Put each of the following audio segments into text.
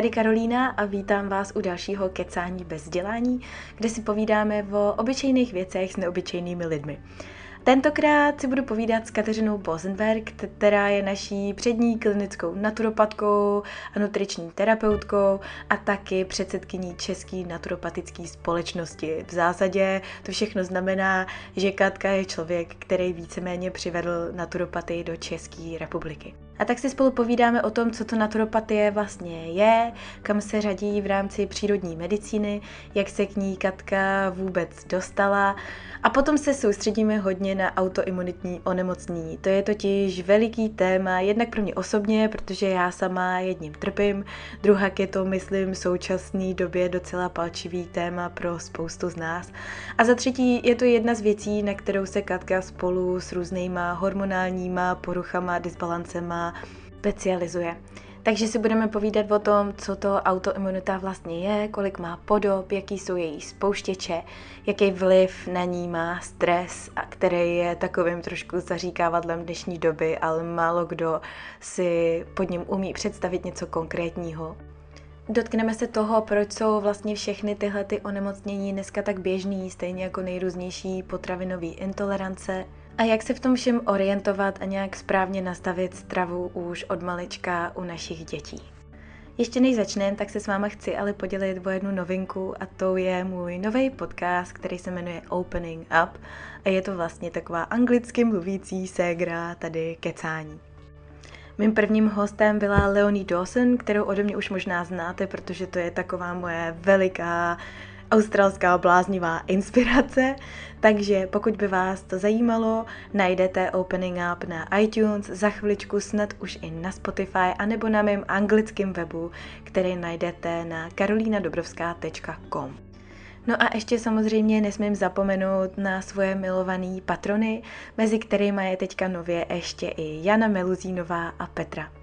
Tady Karolína a vítám vás u dalšího kecání bez dělání, kde si povídáme o obyčejných věcech s neobyčejnými lidmi. Tentokrát si budu povídat s Kateřinou Bosenberg, která je naší přední klinickou naturopatkou a nutriční terapeutkou a taky předsedkyní České naturopatické společnosti. V zásadě to všechno znamená, že Katka je člověk, který víceméně přivedl naturopatii do České republiky. A tak si spolu povídáme o tom, co to naturopatie vlastně je, kam se řadí v rámci přírodní medicíny, jak se k ní Katka vůbec dostala. A potom se soustředíme hodně na autoimunitní onemocnění. To je totiž veliký téma, jednak pro mě osobně, protože já sama jedním trpím, druhak je to, myslím, v současné době docela palčivý téma pro spoustu z nás. A za třetí je to jedna z věcí, na kterou se Katka spolu s různýma hormonálníma poruchama, disbalancema specializuje. Takže si budeme povídat o tom, co to autoimunita vlastně je, kolik má podob, jaký jsou její spouštěče, jaký vliv na ní má stres, a který je takovým trošku zaříkávadlem dnešní doby, ale málo kdo si pod ním umí představit něco konkrétního. Dotkneme se toho, proč jsou vlastně všechny tyhle ty onemocnění dneska tak běžný, stejně jako nejrůznější potravinové intolerance, a jak se v tom všem orientovat a nějak správně nastavit stravu už od malička u našich dětí. Ještě než začneme, tak se s váma chci ale podělit o jednu novinku a to je můj nový podcast, který se jmenuje Opening Up a je to vlastně taková anglicky mluvící ségra tady kecání. Mým prvním hostem byla Leonie Dawson, kterou ode mě už možná znáte, protože to je taková moje veliká australská bláznivá inspirace, takže pokud by vás to zajímalo, najdete Opening Up na iTunes, za chviličku snad už i na Spotify, anebo na mém anglickém webu, který najdete na karolínadobrovská.com. No a ještě samozřejmě nesmím zapomenout na svoje milované patrony, mezi kterými je teďka nově ještě i Jana Meluzínová a Petra.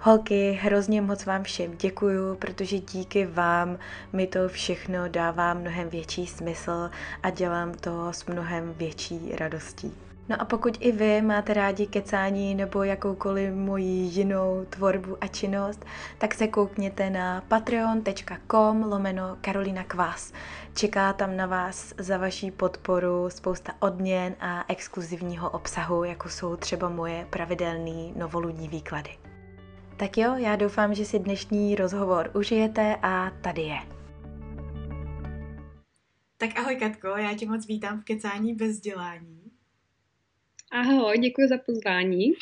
Holky, hrozně moc vám všem děkuju, protože díky vám mi to všechno dává mnohem větší smysl a dělám to s mnohem větší radostí. No a pokud i vy máte rádi kecání nebo jakoukoliv moji jinou tvorbu a činnost, tak se koukněte na patreon.com lomeno Karolina Kvás. Čeká tam na vás za vaší podporu spousta odměn a exkluzivního obsahu, jako jsou třeba moje pravidelné novoludní výklady. Tak jo, já doufám, že si dnešní rozhovor užijete a tady je. Tak ahoj Katko, já tě moc vítám v Kecání bez vzdělání. Ahoj, děkuji za pozvání.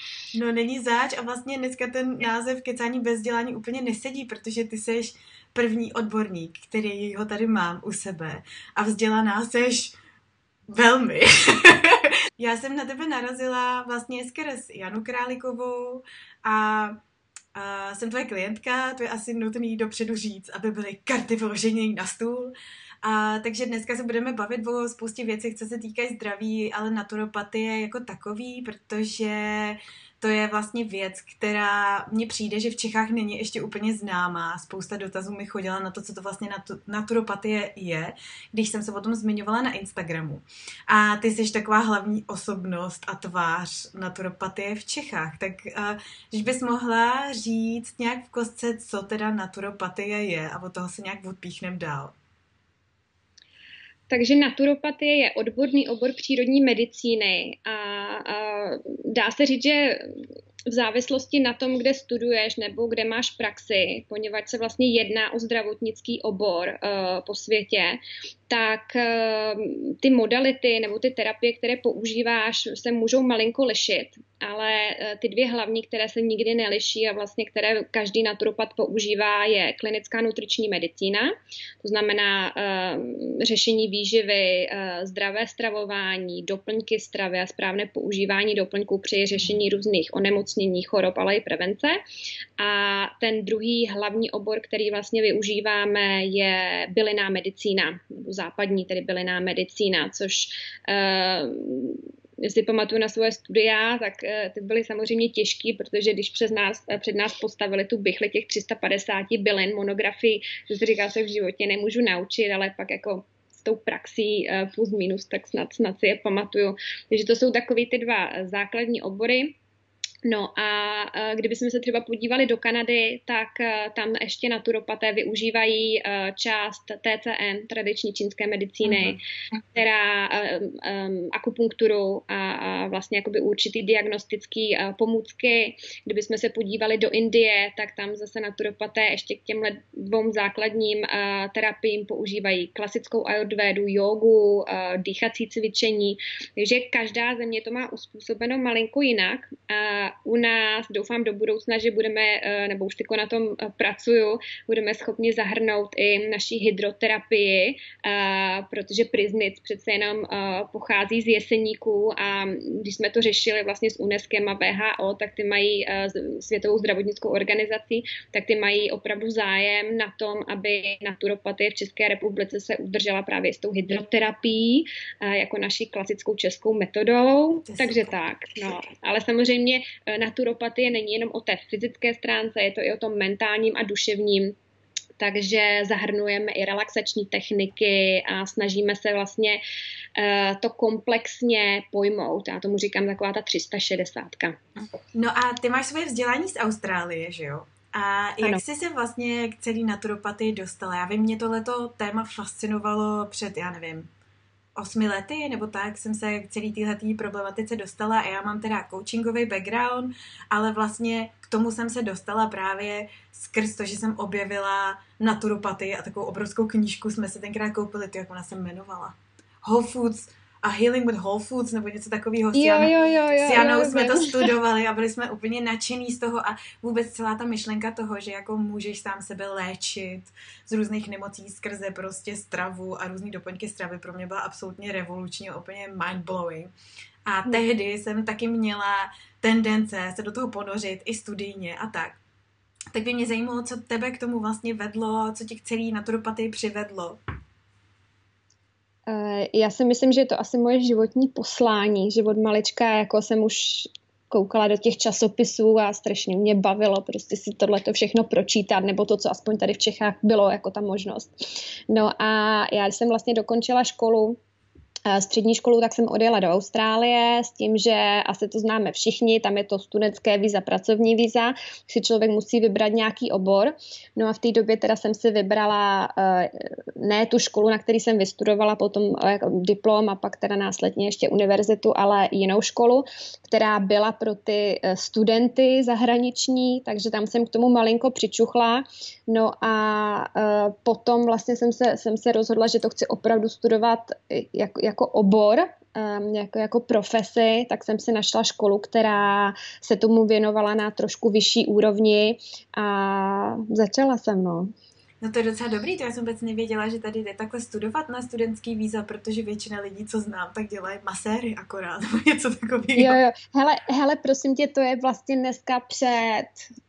No není záč a vlastně dneska ten název Kecání bez vzdělání úplně nesedí, protože ty seš první odborník, který ho tady mám u sebe a vzdělaná seš velmi. Já jsem na tebe narazila vlastně skrz Janu Králikovou a a jsem tvoje klientka, to je asi nutný dopředu říct, aby byly karty vloženy na stůl. A, takže dneska se budeme bavit o spoustě věcí, co se týkají zdraví, ale naturopatie jako takový, protože to je vlastně věc, která mně přijde, že v Čechách není ještě úplně známá. Spousta dotazů mi chodila na to, co to vlastně naturopatie je, když jsem se o tom zmiňovala na Instagramu. A ty jsi taková hlavní osobnost a tvář naturopatie v Čechách. Tak když bys mohla říct nějak v kostce, co teda naturopatie je a od toho se nějak odpíchnem dál. Takže naturopatie je odborný obor přírodní medicíny a, a dá se říct, že v závislosti na tom, kde studuješ nebo kde máš praxi, poněvadž se vlastně jedná o zdravotnický obor uh, po světě, tak uh, ty modality nebo ty terapie, které používáš, se můžou malinko lišit ale eh, ty dvě hlavní, které se nikdy neliší a vlastně které každý naturopat používá, je klinická nutriční medicína, to znamená uh, řešení výživy, zdravé stravování, doplňky stravy a správné používání doplňků při řešení různých onemocnění, chorob, ale i prevence. A ten druhý hlavní obor, který vlastně využíváme, je bylinná medicína, západní tedy bylinná medicína, což uh, si pamatuju na svoje studia, tak eh, ty byly samozřejmě těžký, protože když přes nás, eh, před nás postavili tu bychli těch 350 bylin monografii, že si říká se v životě nemůžu naučit, ale pak jako s tou praxí eh, plus minus, tak snad, snad si je pamatuju. Takže to jsou takový ty dva základní obory. No a kdybychom se třeba podívali do Kanady, tak tam ještě naturopaté využívají část TCM, tradiční čínské medicíny, uh-huh. která um, akupunkturu a, a vlastně jakoby určitý diagnostický uh, pomůcky. Kdybychom se podívali do Indie, tak tam zase naturopaté ještě k těmhle dvou základním uh, terapiím používají klasickou ayurvedu, jogu, uh, dýchací cvičení. Takže každá země to má uspůsobeno malinko jinak. Uh, u nás, doufám do budoucna, že budeme, eh, nebo už tyko na tom eh, pracuju, budeme schopni zahrnout i naší hydroterapii, eh, protože Priznic přece jenom pochází z jeseníků a když jsme to řešili vlastně s UNESCO a VHO, tak ty mají Světovou zdravotnickou organizací, tak ty mají opravdu zájem na tom, aby naturopatie v České republice se udržela právě s tou hydroterapií jako naší klasickou českou metodou. Takže tak, no. Ale samozřejmě naturopatie není jenom o té fyzické stránce, je to i o tom mentálním a duševním takže zahrnujeme i relaxační techniky a snažíme se vlastně uh, to komplexně pojmout. Já tomu říkám taková ta 360. No a ty máš svoje vzdělání z Austrálie, že jo? A jak ano. jsi se vlastně k celý naturopatii dostala? Já vím, mě tohleto téma fascinovalo před, já nevím, osmi lety, nebo tak jsem se k celý téhle problematice dostala a já mám teda coachingový background, ale vlastně k tomu jsem se dostala právě skrz to, že jsem objevila naturopatii a takovou obrovskou knížku jsme se tenkrát koupili, ty jak ona se jmenovala. Whole Foods a Healing with Whole Foods nebo něco takového. S, Janou, jo, jo, jo, s Janou jo, jsme to studovali a byli jsme úplně nadšený z toho a vůbec celá ta myšlenka toho, že jako můžeš sám sebe léčit z různých nemocí skrze prostě stravu a různý doplňky stravy pro mě byla absolutně revoluční úplně mind-blowing. A hmm. tehdy jsem taky měla tendence se do toho ponořit i studijně a tak. Tak by mě zajímalo, co tebe k tomu vlastně vedlo, co tě k celý naturopatii přivedlo. Eh, já si myslím, že je to asi moje životní poslání, že od malička jako jsem už koukala do těch časopisů a strašně mě bavilo prostě si tohleto všechno pročítat, nebo to, co aspoň tady v Čechách bylo jako ta možnost. No a já jsem vlastně dokončila školu střední školu, tak jsem odjela do Austrálie s tím, že asi to známe všichni, tam je to studentské víza, pracovní víza, si člověk musí vybrat nějaký obor. No a v té době teda jsem si vybrala eh, ne tu školu, na který jsem vystudovala potom eh, diplom a pak teda následně ještě univerzitu, ale jinou školu, která byla pro ty eh, studenty zahraniční, takže tam jsem k tomu malinko přičuchla. No a potom vlastně jsem se, jsem se rozhodla, že to chci opravdu studovat jako jako obor, um, jako, jako profesi, tak jsem si našla školu, která se tomu věnovala na trošku vyšší úrovni a začala jsem, no. No to je docela dobrý, to já jsem vůbec nevěděla, že tady jde takhle studovat na studentský víza, protože většina lidí, co znám, tak dělají maséry akorát, nebo něco takového. Jo, jo, hele, hele, prosím tě, to je vlastně dneska před,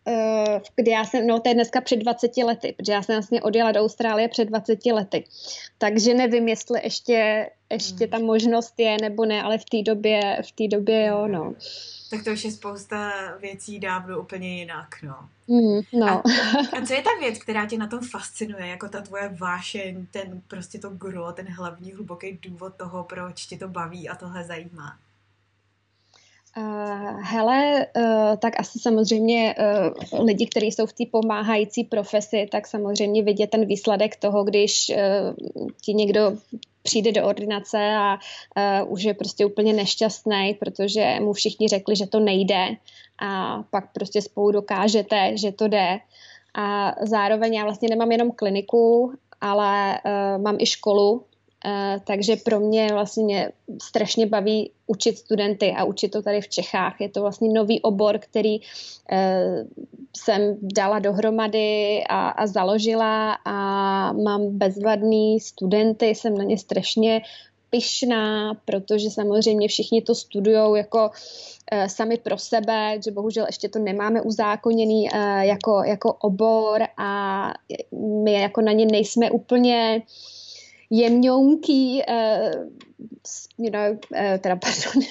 uh, kdy já jsem, no to je dneska před 20 lety, protože já jsem vlastně odjela do Austrálie před 20 lety, takže nevím, jestli ještě, ještě hmm. ta možnost je nebo ne, ale v té době, v té době jo, no. Tak to už je spousta věcí dávno úplně jinak, no. Mm, no. A, a co je ta věc, která tě na tom fascinuje, jako ta tvoje vášeň, ten prostě to gro, ten hlavní hluboký důvod toho, proč tě to baví a tohle zajímá? Uh, hele, uh, tak asi samozřejmě uh, lidi, kteří jsou v té pomáhající profesi, tak samozřejmě vidět ten výsledek toho, když uh, ti někdo přijde do ordinace a uh, už je prostě úplně nešťastný, protože mu všichni řekli, že to nejde a pak prostě spolu dokážete, že to jde. A zároveň já vlastně nemám jenom kliniku, ale uh, mám i školu, takže pro mě vlastně mě strašně baví učit studenty a učit to tady v Čechách. Je to vlastně nový obor, který uh, jsem dala dohromady a, a založila a mám bezvadný studenty, jsem na ně strašně pyšná, protože samozřejmě všichni to studují jako uh, sami pro sebe, že bohužel ještě to nemáme uzákoněný uh, jako, jako obor a my jako na ně nejsme úplně jemňounký, uh, you know, uh, teda pardon,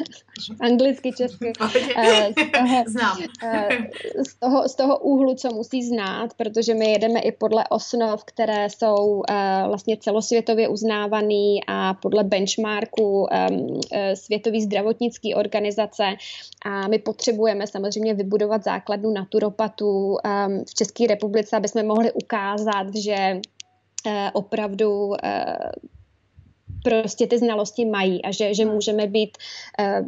anglicky, česky, uh, z, toho, Znám. Uh, z, toho, z toho úhlu, co musí znát, protože my jedeme i podle osnov, které jsou uh, vlastně celosvětově uznávaný a podle benchmarku um, uh, Světové zdravotnické organizace a my potřebujeme samozřejmě vybudovat základnu naturopatů um, v České republice, aby jsme mohli ukázat, že opravdu eh, prostě ty znalosti mají a že, že můžeme být eh,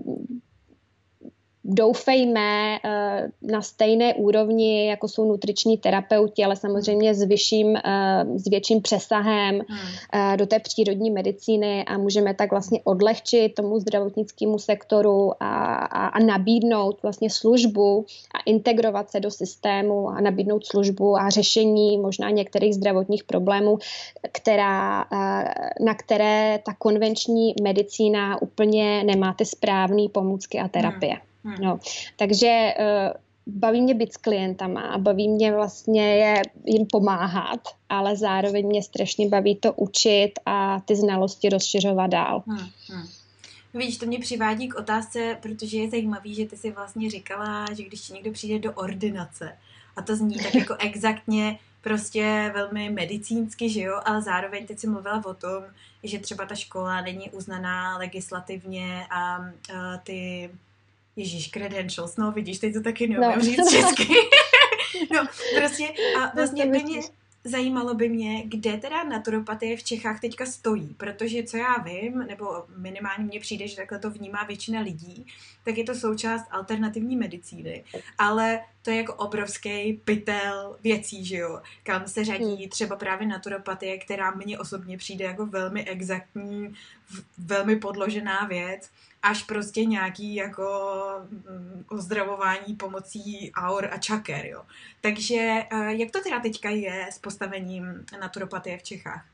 doufejme eh, na stejné úrovni, jako jsou nutriční terapeuti, ale samozřejmě s, vyšším, eh, s větším přesahem hmm. eh, do té přírodní medicíny a můžeme tak vlastně odlehčit tomu zdravotnickému sektoru a, a, a nabídnout vlastně službu a integrovat se do systému a nabídnout službu a řešení možná některých zdravotních problémů, která, na které ta konvenční medicína úplně nemá ty správné pomůcky a terapie. Hmm. Hmm. No, takže uh, baví mě být s klientama a baví mě vlastně je, jim pomáhat, ale zároveň mě strašně baví to učit a ty znalosti rozšiřovat dál. Hmm. Hmm. Víš, to mě přivádí k otázce, protože je zajímavý, že ty si vlastně říkala, že když někdo přijde do ordinace, a to zní tak jako exaktně prostě velmi medicínsky, že jo, ale zároveň teď si mluvila o tom, že třeba ta škola není uznaná legislativně a, a ty Ježíš, credentials, no vidíš, teď to taky neumím no. říct česky. no, prostě a vlastně by mě, zajímalo by mě, kde teda naturopatie v Čechách teďka stojí, protože co já vím, nebo minimálně mně přijde, že takhle to vnímá většina lidí, tak je to součást alternativní medicíny, ale to je jako obrovský pytel věcí, že jo, kam se řadí hmm. třeba právě naturopatie, která mně osobně přijde jako velmi exaktní, velmi podložená věc, až prostě nějaký jako mm, ozdravování pomocí aur a čaker, jo. Takže eh, jak to teda teďka je s postavením naturopatie v Čechách?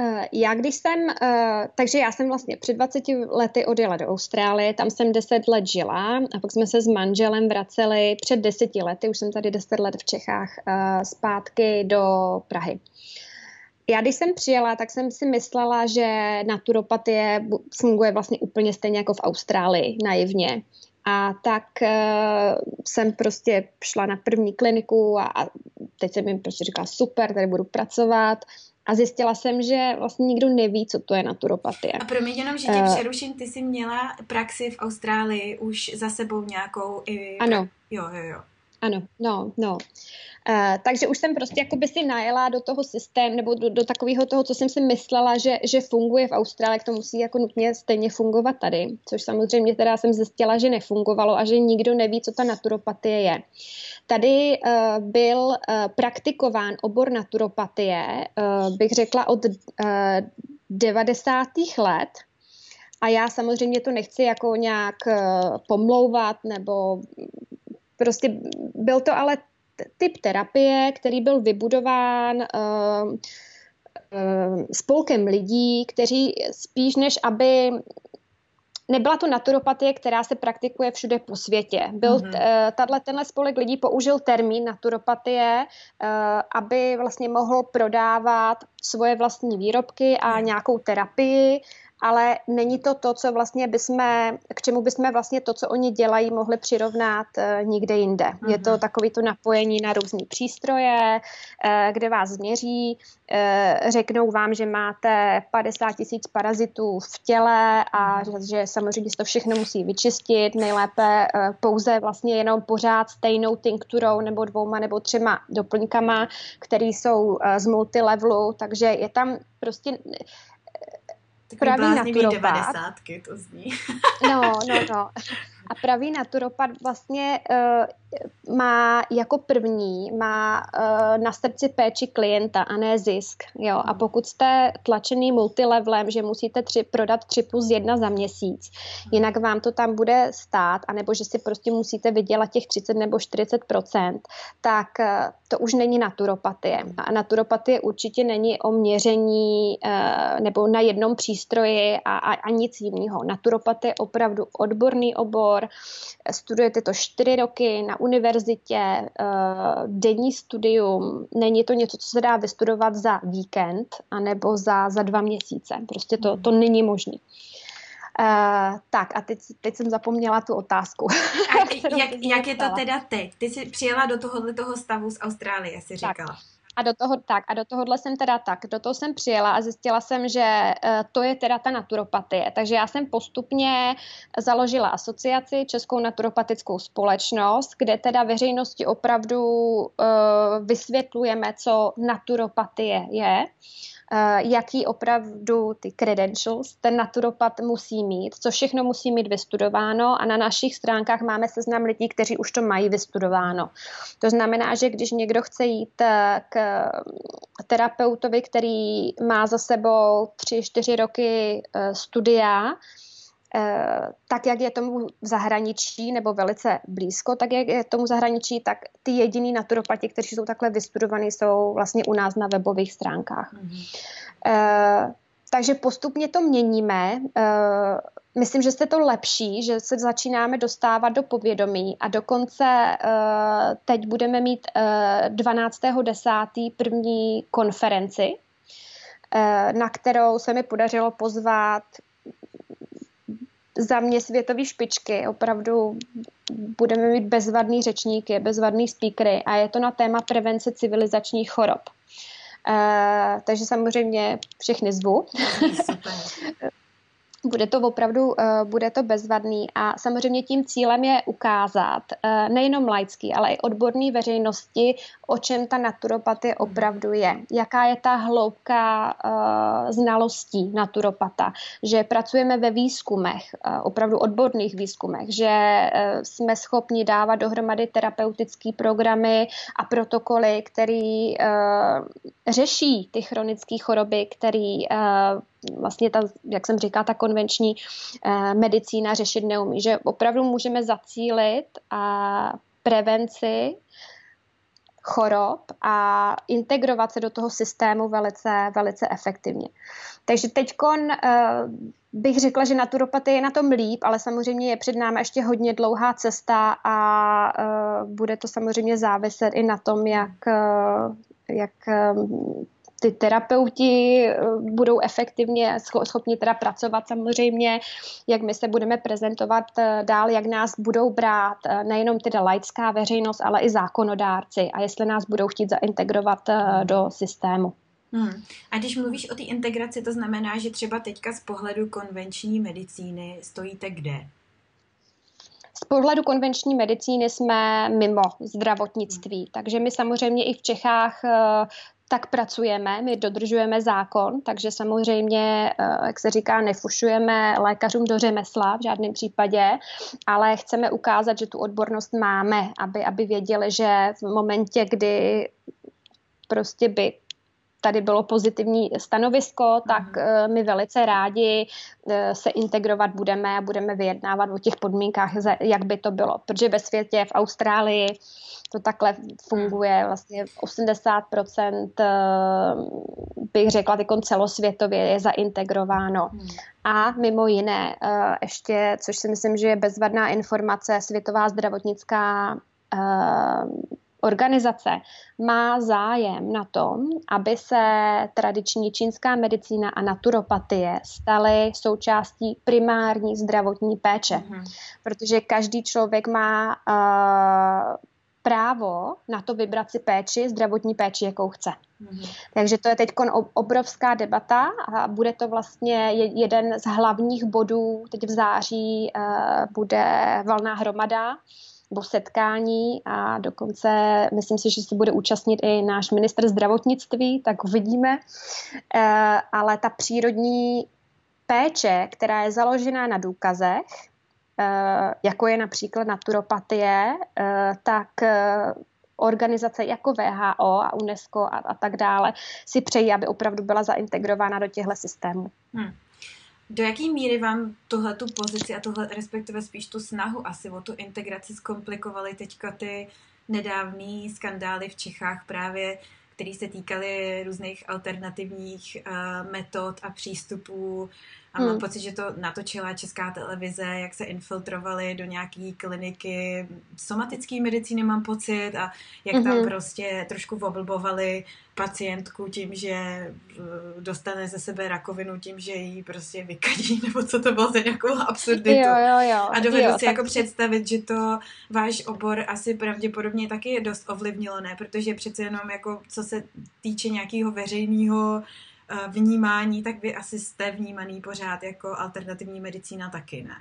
Eh, já když jsem, eh, takže já jsem vlastně před 20 lety odjela do Austrálie, tam jsem 10 let žila a pak jsme se s manželem vraceli před 10 lety, už jsem tady 10 let v Čechách, zpátky do Prahy. Já když jsem přijela, tak jsem si myslela, že naturopatie funguje vlastně úplně stejně jako v Austrálii, naivně. A tak uh, jsem prostě šla na první kliniku a, a teď jsem jim prostě říkala, super, tady budu pracovat. A zjistila jsem, že vlastně nikdo neví, co to je naturopatie. A promiň jenom, že tě uh, přeruším, ty jsi měla praxi v Austrálii už za sebou nějakou i... Ano. Jo, jo, jo. Ano, no, no. Uh, takže už jsem prostě jako by si najela do toho systému, nebo do, do takového toho, co jsem si myslela, že, že funguje v Austrálii, to musí jako nutně stejně fungovat tady, což samozřejmě teda jsem zjistila, že nefungovalo a že nikdo neví, co ta naturopatie je. Tady uh, byl uh, praktikován obor naturopatie, uh, bych řekla od uh, 90. let, a já samozřejmě to nechci jako nějak pomlouvat nebo prostě byl to ale typ terapie, který byl vybudován uh, uh, spolkem lidí, kteří spíš než aby Nebyla to naturopatie, která se praktikuje všude po světě. Byl, mm-hmm. tato, tenhle spolek lidí použil termín naturopatie, aby vlastně mohl prodávat svoje vlastní výrobky a mhm. nějakou terapii ale není to to, co vlastně bychom, k čemu bychom vlastně to, co oni dělají, mohli přirovnat uh, nikde jinde. Mm-hmm. Je to mhm. takový to napojení na různé přístroje, uh, kde vás změří, uh, řeknou vám, že máte 50 tisíc parazitů v těle a mm-hmm. že, že samozřejmě to všechno musí vyčistit, nejlépe uh, pouze vlastně jenom pořád stejnou tinkturou nebo dvouma nebo třema doplňkama, které jsou uh, z multilevelu, takže je tam prostě pravý naturopat. to zní. no, no, no. A pravý naturopat vlastně uh, má jako první, má uh, na srdci péči klienta a ne zisk. Jo? A pokud jste tlačený multilevelem, že musíte tři, prodat 3 plus 1 za měsíc, jinak vám to tam bude stát, anebo že si prostě musíte vydělat těch 30 nebo 40% tak uh, to už není naturopatie. A naturopatie určitě není o měření uh, nebo na jednom přístroji a, a, a nic jiného. Naturopatie je opravdu odborný obor, studujete to 4 roky na na univerzitě denní studium není to něco, co se dá vystudovat za víkend anebo za, za dva měsíce. Prostě to, to není možné. Uh, tak a teď, teď jsem zapomněla tu otázku. A jak, jak je to teda teď? Ty jsi přijela do tohohle toho stavu z Austrálie, si říkala. Tak. A do toho, tak, a do tohohle jsem teda tak, do toho jsem přijela a zjistila jsem, že uh, to je teda ta naturopatie. Takže já jsem postupně založila asociaci Českou naturopatickou společnost, kde teda veřejnosti opravdu uh, vysvětlujeme, co naturopatie je. Eh, jaký opravdu ty credentials ten naturopat musí mít, co všechno musí mít vystudováno a na našich stránkách máme seznam lidí, kteří už to mají vystudováno. To znamená, že když někdo chce jít eh, k terapeutovi, který má za sebou 3-4 roky eh, studia, Eh, tak, jak je tomu v zahraničí, nebo velice blízko, tak jak je tomu v zahraničí, tak ty jediný naturopati, kteří jsou takhle vystudovaní, jsou vlastně u nás na webových stránkách. Mm-hmm. Takže postupně to měníme. E, myslím, že se to lepší, že se začínáme dostávat do povědomí a dokonce teď budeme mít e, 12.10. první konferenci, na kterou se mi podařilo pozvat za mě světové špičky. Opravdu budeme mít bezvadný řečníky, bezvadný speakery a je to na téma prevence civilizačních chorob. Uh, takže samozřejmě všechny zvu. Super. Bude to opravdu, uh, bude to bezvadný a samozřejmě tím cílem je ukázat uh, nejenom laický, ale i odborný veřejnosti, o čem ta naturopatie opravdu je. Jaká je ta hloubka uh, znalostí naturopata, že pracujeme ve výzkumech, opravdu odborných výzkumech, že jsme schopni dávat dohromady terapeutické programy a protokoly, který řeší ty chronické choroby, který vlastně ta, jak jsem říkala, ta konvenční eh, medicína řešit neumí. Že opravdu můžeme zacílit a prevenci chorob a integrovat se do toho systému velice, velice efektivně. Takže teď uh, bych řekla, že naturopatie je na tom líp, ale samozřejmě je před námi ještě hodně dlouhá cesta a uh, bude to samozřejmě záviset i na tom, jak, jak ty terapeuti eh, budou efektivně schopni teda pracovat samozřejmě, jak my se budeme prezentovat eh, dál, jak nás budou brát eh, nejenom teda laická veřejnost, ale i zákonodárci a jestli nás budou chtít zaintegrovat do systému. Hmm. A když mluvíš o té integraci, to znamená, že třeba teďka z pohledu konvenční medicíny stojíte kde? Z pohledu konvenční medicíny jsme mimo zdravotnictví, takže my samozřejmě i v Čechách tak pracujeme, my dodržujeme zákon, takže samozřejmě, eh, jak se říká, nefušujeme lékařům do řemesla v žádném případě, ale chceme ukázat, že tu odbornost máme, aby, aby věděli, že v momentě, kdy prostě by tady bylo pozitivní stanovisko, tak mm. my velice rádi eh, se integrovat budeme a budeme vyjednávat o těch podmínkách, jak by to bylo. Protože ve světě, v Austrálii, to takhle funguje. Vlastně 80% eh, bych řekla, jako celosvětově je zaintegrováno. Hmm. A mimo jiné, ještě, což si myslím, že je bezvadná informace, Světová zdravotnická organizace má zájem na tom, aby se tradiční čínská medicína a naturopatie staly součástí primární zdravotní péče. Mm-hmm. Protože každý člověk má uh, právo na to vybrat si péči, zdravotní péči, jakou chce. Mm-hmm. Takže to je teď obrovská debata a bude to vlastně jeden z hlavních bodů. Teď v září uh, bude valná hromada nebo setkání a dokonce myslím si, že se bude účastnit i náš minister zdravotnictví, tak uvidíme. Uh, ale ta přírodní péče, která je založená na důkazech, Eh, jako je například naturopatie, eh, tak eh, organizace jako VHO a UNESCO a, a tak dále si přejí, aby opravdu byla zaintegrována do těchto systémů. Hmm. Do jaké míry vám tohle tu pozici a tohle, respektive spíš tu snahu asi o tu integraci zkomplikovaly teďka ty nedávné skandály v Čechách právě, které se týkaly různých alternativních uh, metod a přístupů a hmm. mám pocit, že to natočila česká televize, jak se infiltrovali do nějaký kliniky somatické medicíny, mám pocit, a jak mm-hmm. tam mhm. prostě trošku oblbovali pacientku tím, že eh, dostane ze sebe rakovinu tím, že jí prostě vykadí, nebo co to bylo za nějakou absurditu. Jo, jo, jo. A dovedu jo, si tak... jako představit, že to váš obor asi pravděpodobně taky dost ovlivnilo, ne? Protože přece jenom jako co se týče nějakého veřejného vnímání, tak vy asi jste vnímaný pořád jako alternativní medicína taky, ne?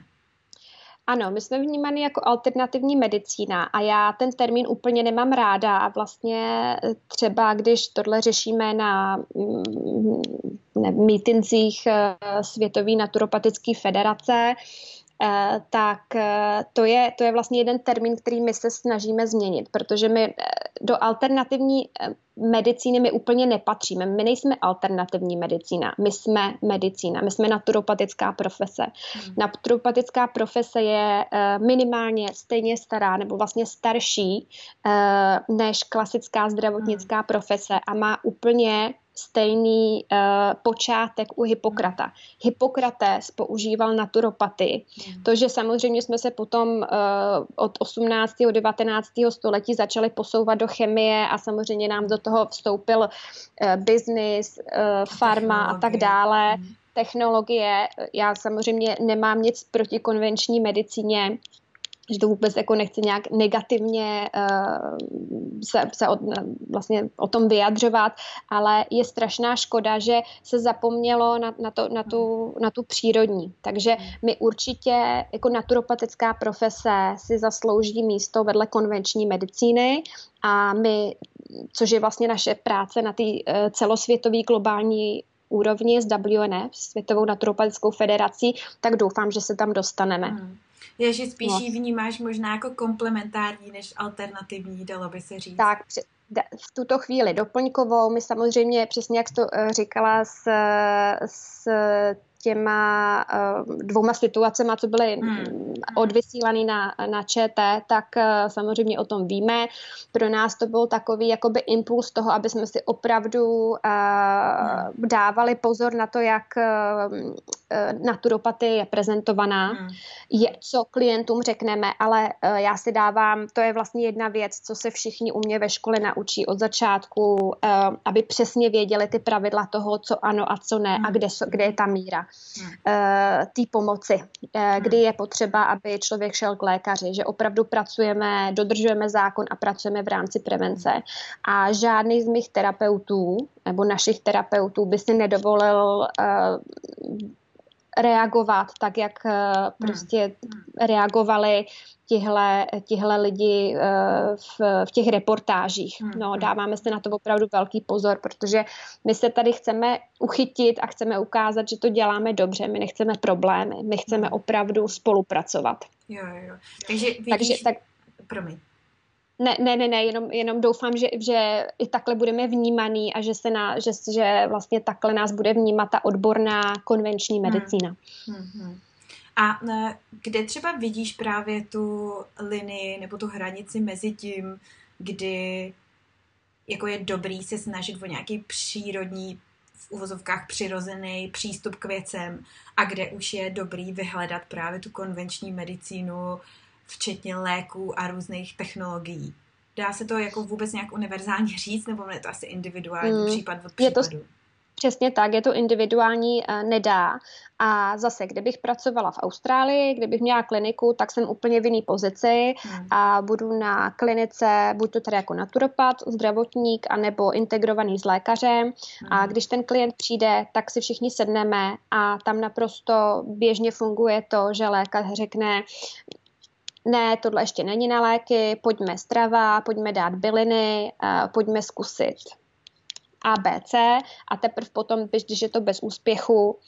Ano, my jsme vnímáni jako alternativní medicína a já ten termín úplně nemám ráda a vlastně eh, třeba, když tohle řešíme na mm, ne, mítincích eh, Světové naturopatické federace, tak eh, to je, to je vlastně jeden termín, který my se snažíme změnit, protože my eh, do alternativní medicíny my úplně nepatříme. My nejsme alternativní medicína, my jsme medicína, my jsme naturopatická profese. Hmm. Naturopatická profese je minimálně stejně stará nebo vlastně starší než klasická zdravotnická hmm. profese a má úplně stejný uh, počátek u Hippokrata. Hippokrates používal naturopatii. Mm. To, že samozřejmě jsme se potom uh, od 18. 19. století začali posouvat do chemie a samozřejmě nám do toho vstoupil uh, business, uh, farma a tak dále. Mm. Technologie, já samozřejmě nemám nic proti konvenční medicíně, že to vůbec jako nechci nějak negativně uh, se, se o, vlastně o tom vyjadřovat, ale je strašná škoda, že se zapomnělo na, na, to, na, tu, na tu přírodní. Takže my určitě jako naturopatická profese si zaslouží místo vedle konvenční medicíny a my, což je vlastně naše práce na té uh, celosvětové globální úrovni s WNF, Světovou naturopatickou federací, tak doufám, že se tam dostaneme. Hmm. Je, že spíš no. ji vnímáš možná jako komplementární než alternativní, dalo by se říct. Tak, v tuto chvíli doplňkovou. My samozřejmě, přesně jak jsi to eh, říkala, s, s těma uh, dvouma situacemi, co byly hmm. odvysílané na, na ČT, tak uh, samozřejmě o tom víme. Pro nás to byl takový jakoby impuls toho, aby jsme si opravdu uh, hmm. dávali pozor na to, jak naturopaty je prezentovaná, hmm. je, co klientům řekneme, ale já si dávám, to je vlastně jedna věc, co se všichni u mě ve škole naučí od začátku, aby přesně věděli ty pravidla toho, co ano a co ne a kde, kde je ta míra. Eh, té pomoci, eh, kdy hmm. je potřeba, aby člověk šel k lékaři, že opravdu pracujeme, dodržujeme zákon a pracujeme v rámci prevence. A žádný z mých terapeutů nebo našich terapeutů by si nedovolil uh, reagovat tak, jak uh, prostě reagovali tihle, tihle lidi uh, v, v těch reportážích. Hmm, no, hmm. dáváme se na to opravdu velký pozor, protože my se tady chceme uchytit a chceme ukázat, že to děláme dobře. My nechceme problémy, my chceme hmm. opravdu spolupracovat. Jo, jo. Takže vidíš... Takže, tak, Promiň. Ne, ne, ne, ne jenom, jenom doufám, že, že i takhle budeme vnímaný a že, se na, že, že vlastně takhle nás bude vnímat ta odborná konvenční medicína. Hmm. Hmm, hmm. A e, kde třeba vidíš právě tu linii nebo tu hranici mezi tím, kdy jako je dobrý se snažit o nějaký přírodní, v uvozovkách přirozený přístup k věcem a kde už je dobrý vyhledat právě tu konvenční medicínu, včetně léků a ruzných technologií. Dá se to jako vůbec nějak univerzálně říct, nebo je to asi individuální hmm. případ od případu? Je to, Přesně tak, je to individuální, eh, nedá. A zase, kdybych pracovala v Austrálii, kdybych měla kliniku, tak jsem úplně v jiný pozici hmm. a budu na klinice, buď to tady jako naturopat, zdravotník, anebo integrovaný s lékařem. Hmm. A když ten klient přijde, tak si všichni sedneme a tam naprosto běžně funguje to, že lékař řekne, ne, tohle ještě není na léky, pojďme strava, pojďme dát byliny, eh, pojďme zkusit a, B, C. A teprve potom, když je to bez úspěchu,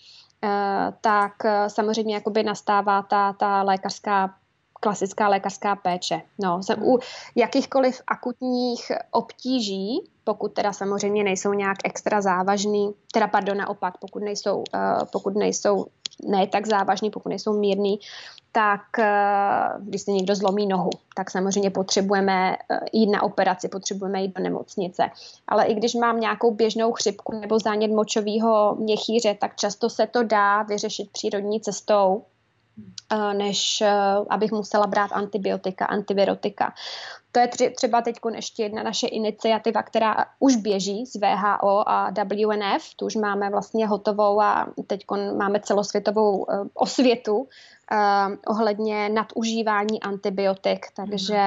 eh, tak eh, samozřejmě jakoby nastává ta, ta lékařská klasická lékařská péče. No, jsem u jakýchkoliv akutních obtíží, pokud teda samozřejmě nejsou nějak extra závažný, teda pardon, naopak, pokud nejsou, uh, pokud nejsou ne tak závažný, pokud nejsou mírný, tak uh, když se někdo zlomí nohu, tak samozřejmě potřebujeme uh, jít na operaci, potřebujeme jít do nemocnice. Ale i když mám nějakou běžnou chřipku nebo zánět močového měchýře, tak často se to dá vyřešit přírodní cestou než abych musela brát antibiotika, antivirotika. To je třeba teď ještě jedna naše iniciativa, která už běží z VHO a WNF, tu už máme vlastně hotovou a teď máme celosvětovou e, osvětu uh, ohledně nadužívání antibiotik, takže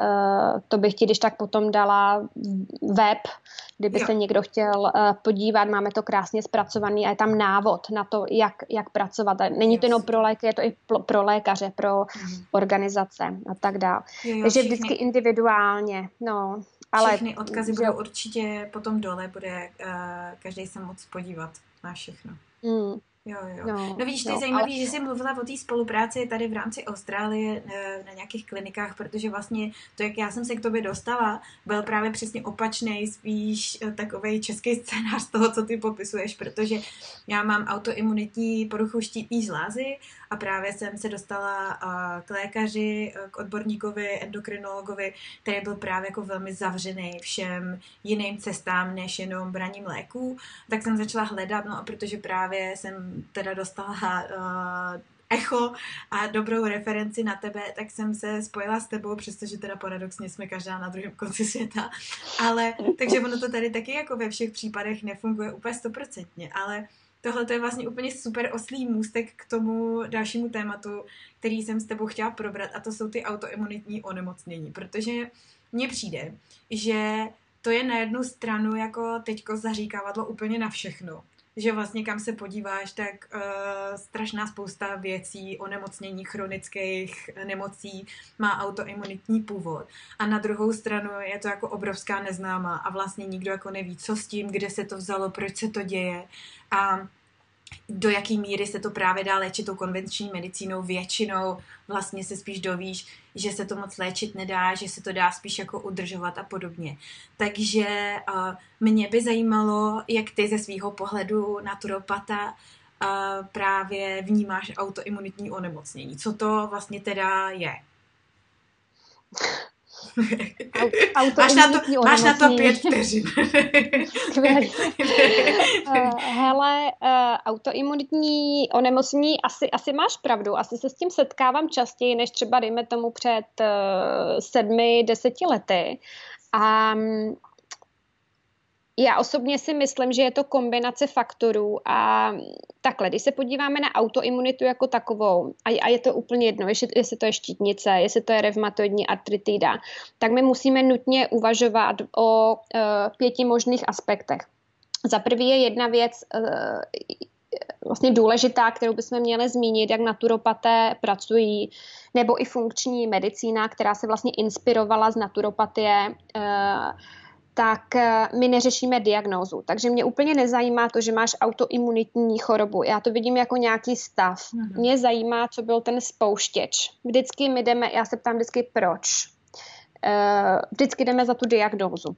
uh, to bych ti když tak potom dala web, kdyby jo. se někdo chtěl uh, podívat, máme to krásně zpracovaný a je tam návod na to, jak, jak pracovat. Není to jenom pro léky, je to i pro lékaře, pro mm. organizace a tak dále. Takže vždycky individuálně, no. Ale, všechny odkazy že... budou určitě potom dole, bude uh, každý se moc podívat na všechno. Mm. Jo, jo. No, no víš, to je no, zajímavé, ale... že jsi mluvila o té spolupráci tady v rámci Austrálie eh, na nějakých klinikách, protože vlastně to, jak já jsem se k tobě dostala, byl právě přesně opačný, spíš eh, takový český scénář z toho, co ty popisuješ, protože já mám autoimunitní poruchu štítní žlázy a právě jsem se dostala eh, k lékaři, k odborníkovi, endokrinologovi, který byl právě jako velmi zavřený všem jiným cestám, než jenom braním léků, tak jsem začala hledat, no a protože právě jsem teda dostala uh, echo a dobrou referenci na tebe, tak jsem se spojila s tebou, přestože teda paradoxně jsme každá na druhém konci světa. Ale, takže ono to tady taky jako ve všech případech nefunguje úplně stoprocentně, ale tohle to je vlastně úplně super oslý můstek k tomu dalšímu tématu, který jsem s tebou chtěla probrat a to jsou ty autoimunitní onemocnění, protože mně přijde, že to je na jednu stranu jako teďko zaříkávadlo úplně na všechno že vlastně kam se podíváš, tak uh, strašná spousta věcí, onemocnění chronických nemocí má autoimunitní původ. A na druhou stranu je to jako obrovská neznámá a vlastně nikdo jako neví, co s tím, kde se to vzalo, proč se to děje. A do jaký míry se to právě dá léčit tou konvenční medicínou, většinou vlastně se spíš dovíš, že se to moc léčit nedá, že se to dá spíš jako udržovat a podobně. Takže uh, mě by zajímalo, jak ty ze svého pohledu naturopata uh, právě vnímáš autoimunitní onemocnění. Co to vlastně teda je? máš, na to, máš na to pět vteřin. Eh, hele, uh, autoimunitní onemocnění, asi, asi máš pravdu, asi se s tím setkávám častěji, než třeba dejme tomu před uh, sedmi, deseti lety. A um, já osobně si myslím, že je to kombinace faktorů a takhle, když se podíváme na autoimunitu jako takovou, a, a je to úplně jedno, jestli, jestli to je štítnice, jestli to je revmatoidní artritida, tak my musíme nutně uvažovat o uh, pěti možných aspektech. Za prvý je jedna věc, uh, vlastně důležitá, kterou bychom měli zmínit, jak naturopaté pracují, nebo i funkční medicína, která se vlastně inspirovala z naturopatie. Uh, tak eh, my neřešíme diagnózu. Takže mě úplně nezajímá to, že máš autoimunitní chorobu. Já to vidím jako nějaký stav. Mm-hmm. Mě zajímá, co byl ten spouštěč. Vždycky my jdeme, já se ptám vždycky proč. Eh, vždycky jdeme za tu diagnózu.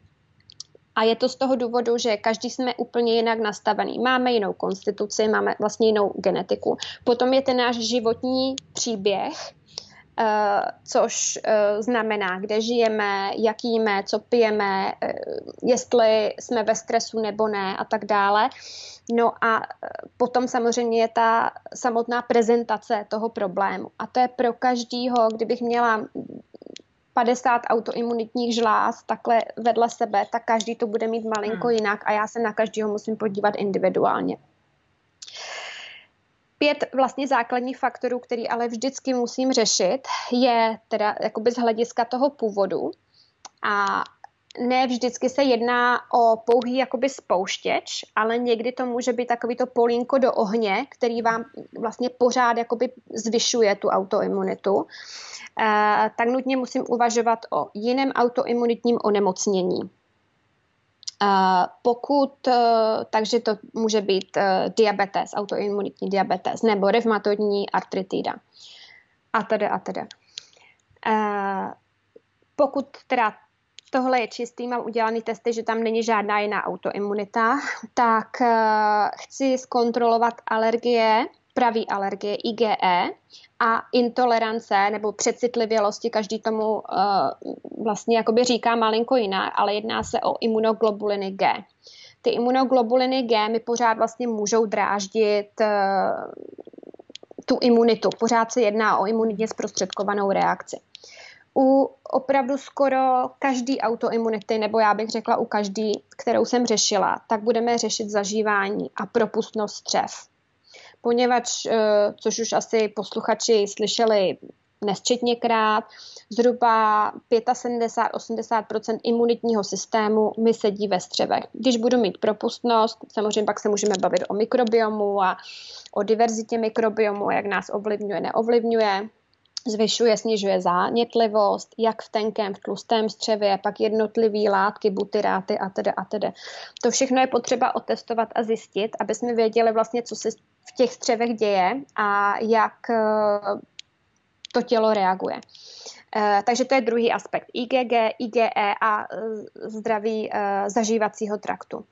A je to z toho důvodu, že každý jsme úplně jinak nastavený. Máme jinou konstituci, máme vlastně jinou genetiku. Potom je ten náš životní příběh, což uh, znamená, kde žijeme, jak jíme, co pijeme, uh, jestli jsme ve stresu nebo ne a tak dále. No a potom samozřejmě je ta samotná prezentace toho problému. A to je pro každýho, kdybych měla 50 autoimunitních žláz takhle vedle sebe, tak každý to bude mít malinko hmm. jinak a já se na každého musím podívat individuálně pět vlastně základních faktorů, který ale vždycky musím řešit, je teda jakoby z hlediska toho původu a ne vždycky se jedná o pouhý jakoby spouštěč, ale někdy to může být takový to polínko do ohně, který vám vlastně pořád jakoby zvyšuje tu autoimunitu. E, tak nutně musím uvažovat o jiném autoimunitním onemocnění. Pokud, uh, takže to může být uh, diabetes, autoimunitní diabetes, nebo revmatoidní artritida a tedy a tedy. pokud teda tohle je čistý, mám udělaný testy, že tam není žádná jiná autoimunita, tak chci zkontrolovat alergie, pravý alergie IgE a intolerance nebo přecitlivělosti, každý tomu uh, vlastně jakoby říká malinko jinak, ale jedná se o imunoglobuliny G. Ty imunoglobuliny G mi pořád vlastně můžou dráždit uh, tu imunitu. Pořád se jedná o imunitně zprostředkovanou reakci. U opravdu skoro každý autoimunity, nebo já bych řekla u každý, kterou jsem řešila, tak budeme řešit zažívání a propustnost střev poněvadž, eh, což už asi posluchači slyšeli nesčetněkrát, zhruba 75-80 imunitního systému mi sedí ve střevech. Když budu mít propustnost, samozřejmě pak se můžeme bavit o mikrobiomu a o diverzitě mikrobiomu, jak nás ovlivňuje, neovlivňuje zvyšuje, snižuje zánětlivost, jak v tenkém, v tlustém střevě, pak jednotlivé látky, butyráty a tedy a tedy. To všechno je potřeba otestovat a zjistit, aby jsme věděli vlastně, co se v těch střevech děje a jak eh, to tělo reaguje. Eh, takže to je druhý aspekt. IgG, IgE a eh, zdraví zažívacího traktu.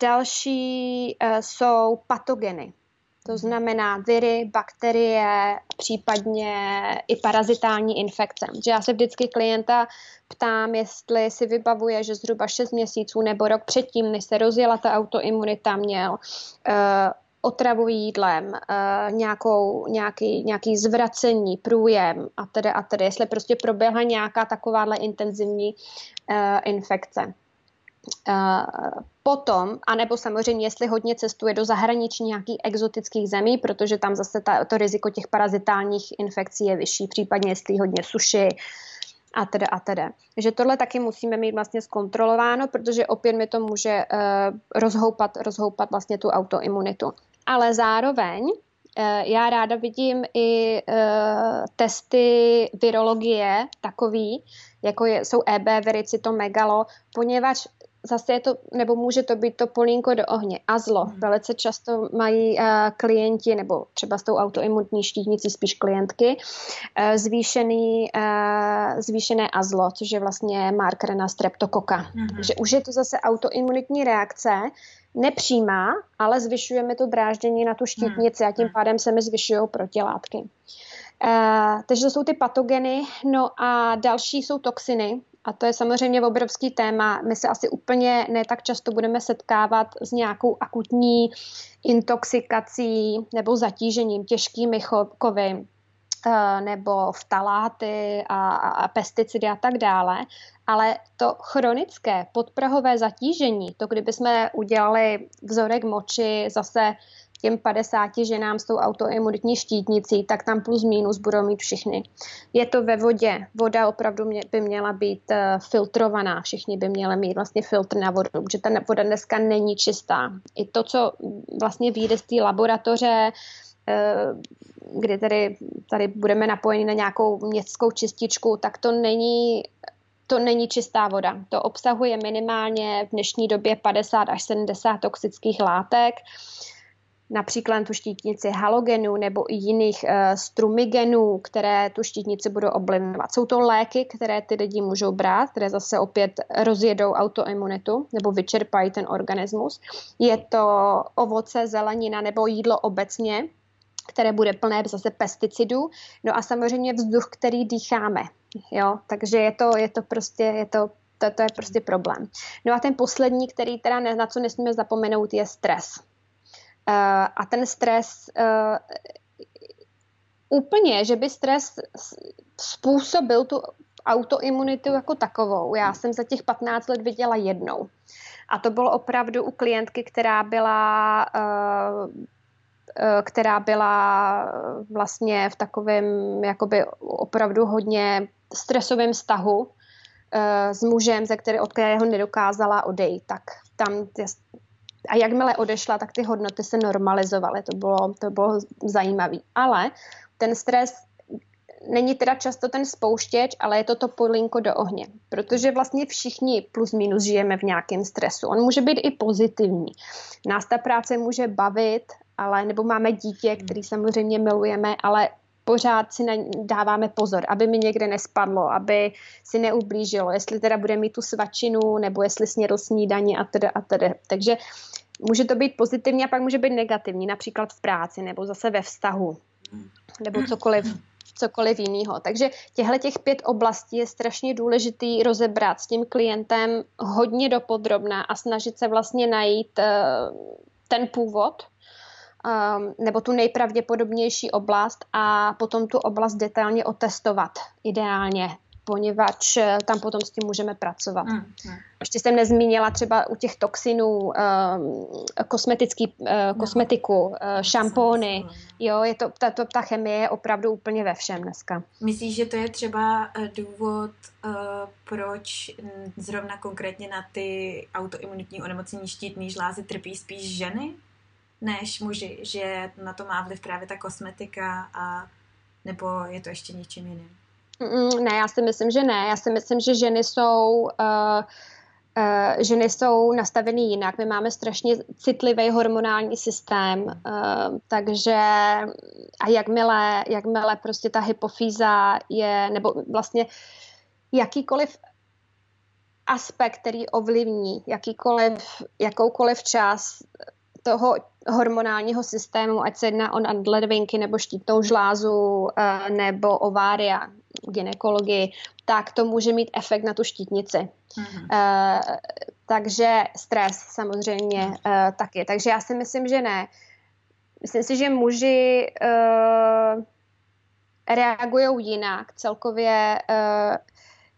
Další jsou patogeny. To znamená viry, bakterie, případně i parazitální infekce. Že já se vždycky klienta ptám, jestli si vybavuje, že zhruba 6 měsíců nebo rok předtím, než se rozjela ta autoimunita, měl uh, otravu jídlem, uh, nějakou, nějaký, nějaký zvracení, průjem a tedy a tedy, jestli prostě proběhla nějaká takováhle intenzivní uh, infekce. Uh, potom, anebo samozřejmě, jestli hodně cestuje do zahraničí nějakých exotických zemí, protože tam zase ta, to riziko těch parazitálních infekcí je vyšší, případně jestli hodně suši a teda a teda. Že tohle taky musíme mít vlastně zkontrolováno, protože opět mi to může uh, rozhoupat, rozhoupat vlastně tu autoimunitu. Ale zároveň uh, já ráda vidím i uh, testy virologie takový, jako je, jsou EB, vericitomegalo, poněvadž zase je to, nebo může to být to polínko do ohně. Azlo. Hmm. Velice často mají uh, klienti, nebo třeba s tou autoimunitní štítnicí spíš klientky, uh, zvýšený, uh, zvýšené azlo, což je vlastně marker na streptokoka. Hmm. Že už je to zase autoimunitní reakce, nepřímá, ale zvyšujeme to dráždění na tu štítnici a tím hmm. pádem se mi zvyšují protilátky. Uh, takže to jsou ty patogeny. No a další jsou toxiny, a to je samozřejmě obrovský téma. My se asi úplně ne tak často budeme setkávat s nějakou akutní intoxikací nebo zatížením těžkými kovy eh, nebo vtaláty a, a pesticidy a tak dále. Ale to chronické podprahové zatížení, to kdyby jsme udělali vzorek moči zase těm 50 ženám s tou autoimunitní štítnicí, tak tam plus minus budou mít všichni. Je to ve vodě. Voda opravdu mě, by měla být uh, filtrovaná. Všichni by měli mít vlastně filtr na vodu, protože ta voda dneska není čistá. I to, co vlastně vyjde z té laboratoře, uh, kdy tady, tady budeme napojeni na nějakou městskou čističku, tak to není to není čistá voda. To obsahuje minimálně v dnešní době 50 až 70 toxických látek. Například tu štítnici halogenů nebo i jiných uh, strumigenů, které tu štítnici budou oblivňovat. Jsou to léky, které ty lidi můžou brát, které zase opět rozjedou autoimunitu nebo vyčerpají ten organismus. Je to ovoce, zelenina nebo jídlo obecně, které bude plné zase pesticidů, no a samozřejmě vzduch, který dýcháme. Jo? Takže je to, je to prostě, je to to, to je prostě problém. No a ten poslední, který teda ne, na co nesmíme zapomenout, je stres. Eh, a ten stres eh, úplně, že by stres způsobil tu autoimunitu jako takovou. Já jsem za těch 15 let viděla jednou. A to bylo opravdu u klientky, která byla eh, která byla vlastně v takovém jakoby opravdu hodně stresovém vztahu s mužem, ze které, od kterého nedokázala odejít. Tak tam a jakmile odešla, tak ty hodnoty se normalizovaly. To bylo, to bylo zajímavé. Ale ten stres není teda často ten spouštěč, ale je to to polinko do ohně. Protože vlastně všichni plus minus žijeme v nějakém stresu. On může být i pozitivní. Nás ta práce může bavit, ale nebo máme dítě, který samozřejmě milujeme, ale pořád si na, dáváme pozor, aby mi někde nespadlo, aby si neublížilo, jestli teda bude mít tu svačinu, nebo jestli snědl snídaní a teda a teda. Takže může to být pozitivní a pak může být negativní, například v práci nebo zase ve vztahu, nebo cokoliv, cokoliv jiného. Takže těchto těch pět oblastí je strašně důležitý rozebrat s tím klientem hodně dopodrobná a snažit se vlastně najít uh, ten původ, nebo tu nejpravděpodobnější oblast a potom tu oblast detailně otestovat ideálně poněvadž eh, tam potom s tím můžeme pracovat. Mm, mm. Ještě jsem nezmínila třeba u těch toxinů um, kosmetický, uh, kosmetiku, uh, šampóny. Jo, je to, ta, to, ta chemie je opravdu úplně ve všem dneska. Myslíš, že to je třeba důvod, uh, proč zrovna konkrétně na ty autoimunitní onemocnění štítný žlázy trpí spíš ženy než muži? Že na to má vliv právě ta kosmetika a nebo je to ještě něčím jiným? Mm, ne, já si myslím, že ne. Já si myslím, že ženy jsou, uh, uh, ženy jsou nastaveny jinak. My máme strašně citlivý hormonální systém, uh, takže a jakmile, jakmile prostě ta hypofýza je, nebo vlastně jakýkoliv aspekt, který ovlivní jakýkoliv, jakoukoliv čas toho hormonálního systému, ať se jedná o nadledvinky nebo štítnou žlázu nebo ovária, ginekologii, tak to může mít efekt na tu štítnici. Mm-hmm. Uh, takže stres samozřejmě uh, taky. Takže já si myslím, že ne. Myslím si, že muži uh, reagují jinak. Celkově, uh,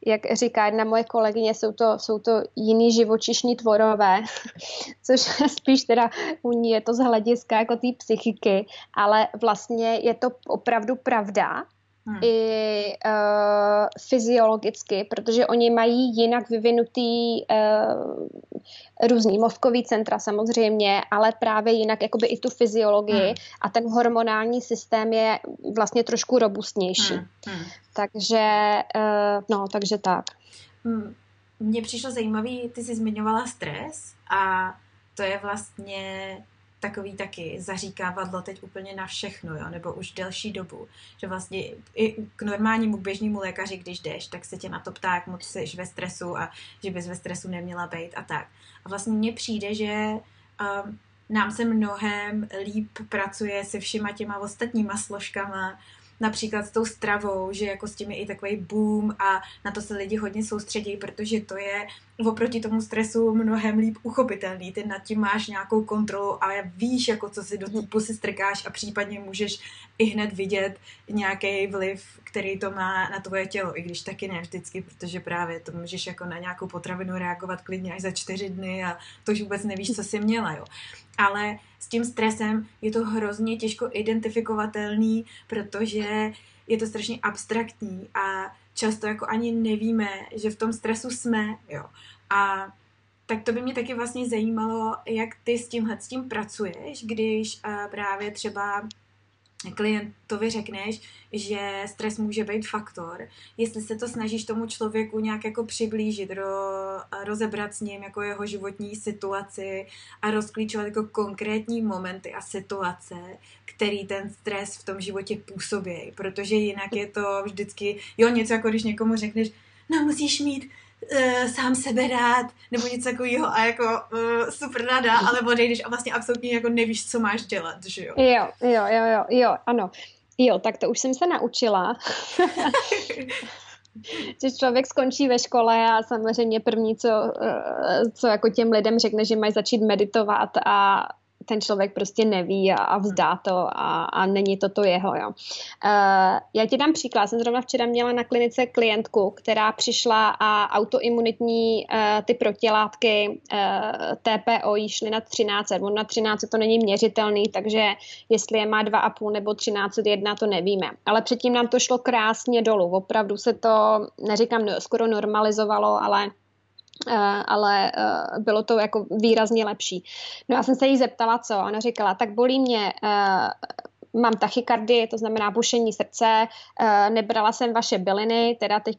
jak říká jedna moje kolegyně, jsou to, jsou to jiný živočišní tvorové, což spíš teda u ní je to z hlediska jako té psychiky, ale vlastně je to opravdu pravda, hmm. i uh, fyziologicky, protože oni mají jinak vyvinutý uh, různý mozkový centra samozřejmě, ale právě jinak jakoby i tu fyziologii hmm. a ten hormonální systém je vlastně trošku robustnější. Hmm. Hmm. Takže, uh, no, takže tak. Hmm. Mně přišlo zajímavý, ty jsi zmiňovala stres a to je vlastně takový taky zaříkávadlo teď úplně na všechno, jo, nebo už delší dobu, že vlastně i k normálnímu běžnému lékaři, když jdeš, tak se tě na to ptá, jak moc jsi ve stresu a že bys ve stresu neměla být a tak. A vlastně mně přijde, že um, nám se mnohem líp pracuje se všema těma ostatníma složkama, například s tou stravou, že jako s tím je i takový boom a na to se lidi hodně soustředí, protože to je oproti tomu stresu mnohem líp uchopitelný. Ty nad tím máš nějakou kontrolu a víš, jako co si do té pusy strkáš a případně můžeš i hned vidět nějaký vliv, který to má na tvoje tělo, i když taky ne vždycky, protože právě to můžeš jako na nějakou potravinu reagovat klidně až za čtyři dny a to už vůbec nevíš, co jsi měla, jo. Ale s tím stresem je to hrozně těžko identifikovatelný, protože je to strašně abstraktní a často jako ani nevíme, že v tom stresu jsme, jo. A tak to by mě taky vlastně zajímalo, jak ty s tímhle s tím pracuješ, když uh, právě třeba klientovi řekneš, že stres může být faktor, jestli se to snažíš tomu člověku nějak jako přiblížit, ro, rozebrat s ním jako jeho životní situaci a rozklíčovat jako konkrétní momenty a situace, který ten stres v tom životě působí, protože jinak je to vždycky, jo, něco jako když někomu řekneš, no musíš mít uh, sám sebe rád, nebo něco takového a jako uh, super rada, ale odejdeš a vlastně absolutně jako nevíš, co máš dělat, že jo? Jo, jo, jo, jo, jo, ano. Jo, tak to už jsem se naučila. že člověk skončí ve škole a samozřejmě první, co, eh, co jako těm lidem řekne, že mají začít meditovat a ten člověk prostě neví a, a vzdá to a, a není to to jeho. Jo. Uh, já ti dám příklad. Jsem zrovna včera měla na klinice klientku, která přišla a autoimunitní uh, ty protilátky uh, TPO jí šly na 13. On na 13 to není měřitelný, takže jestli je má 2,5 nebo 13,1 to nevíme. Ale předtím nám to šlo krásně dolů. Opravdu se to, neříkám, skoro normalizovalo, ale Eh, ale uh, bylo to jako výrazně lepší. No já jsem se jí zeptala, co. Ona říkala, tak bolí mě uh, mám tachykardii, to znamená bušení srdce, nebrala jsem vaše byliny, teda teď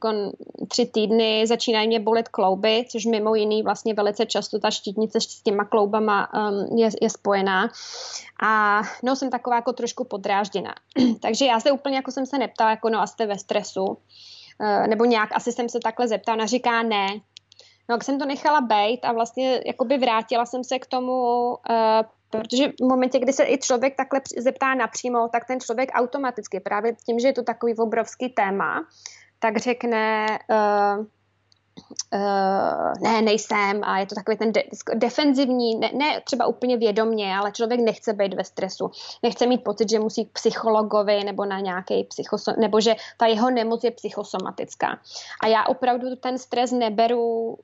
tři týdny začínají mě bolet klouby, což mimo jiný vlastně velice často ta štítnice s těma kloubama um, je, je spojená. A no, jsem taková jako trošku podrážděná. Takže já se úplně jako jsem se neptala, jako no a jste ve stresu. Nebo nějak asi jsem se takhle zeptala, ona říká ne, No, jak jsem to nechala být a vlastně jakoby vrátila jsem se k tomu, uh, protože v momentě, kdy se i člověk takhle zeptá napřímo, tak ten člověk automaticky právě tím, že je to takový obrovský téma, tak řekne, uh, Uh, ne, nejsem a je to takový ten de- defenzivní, ne, ne třeba úplně vědomně, ale člověk nechce být ve stresu. Nechce mít pocit, že musí k psychologovi nebo na nějaký psychosom, nebo že ta jeho nemoc je psychosomatická. A já opravdu ten stres neberu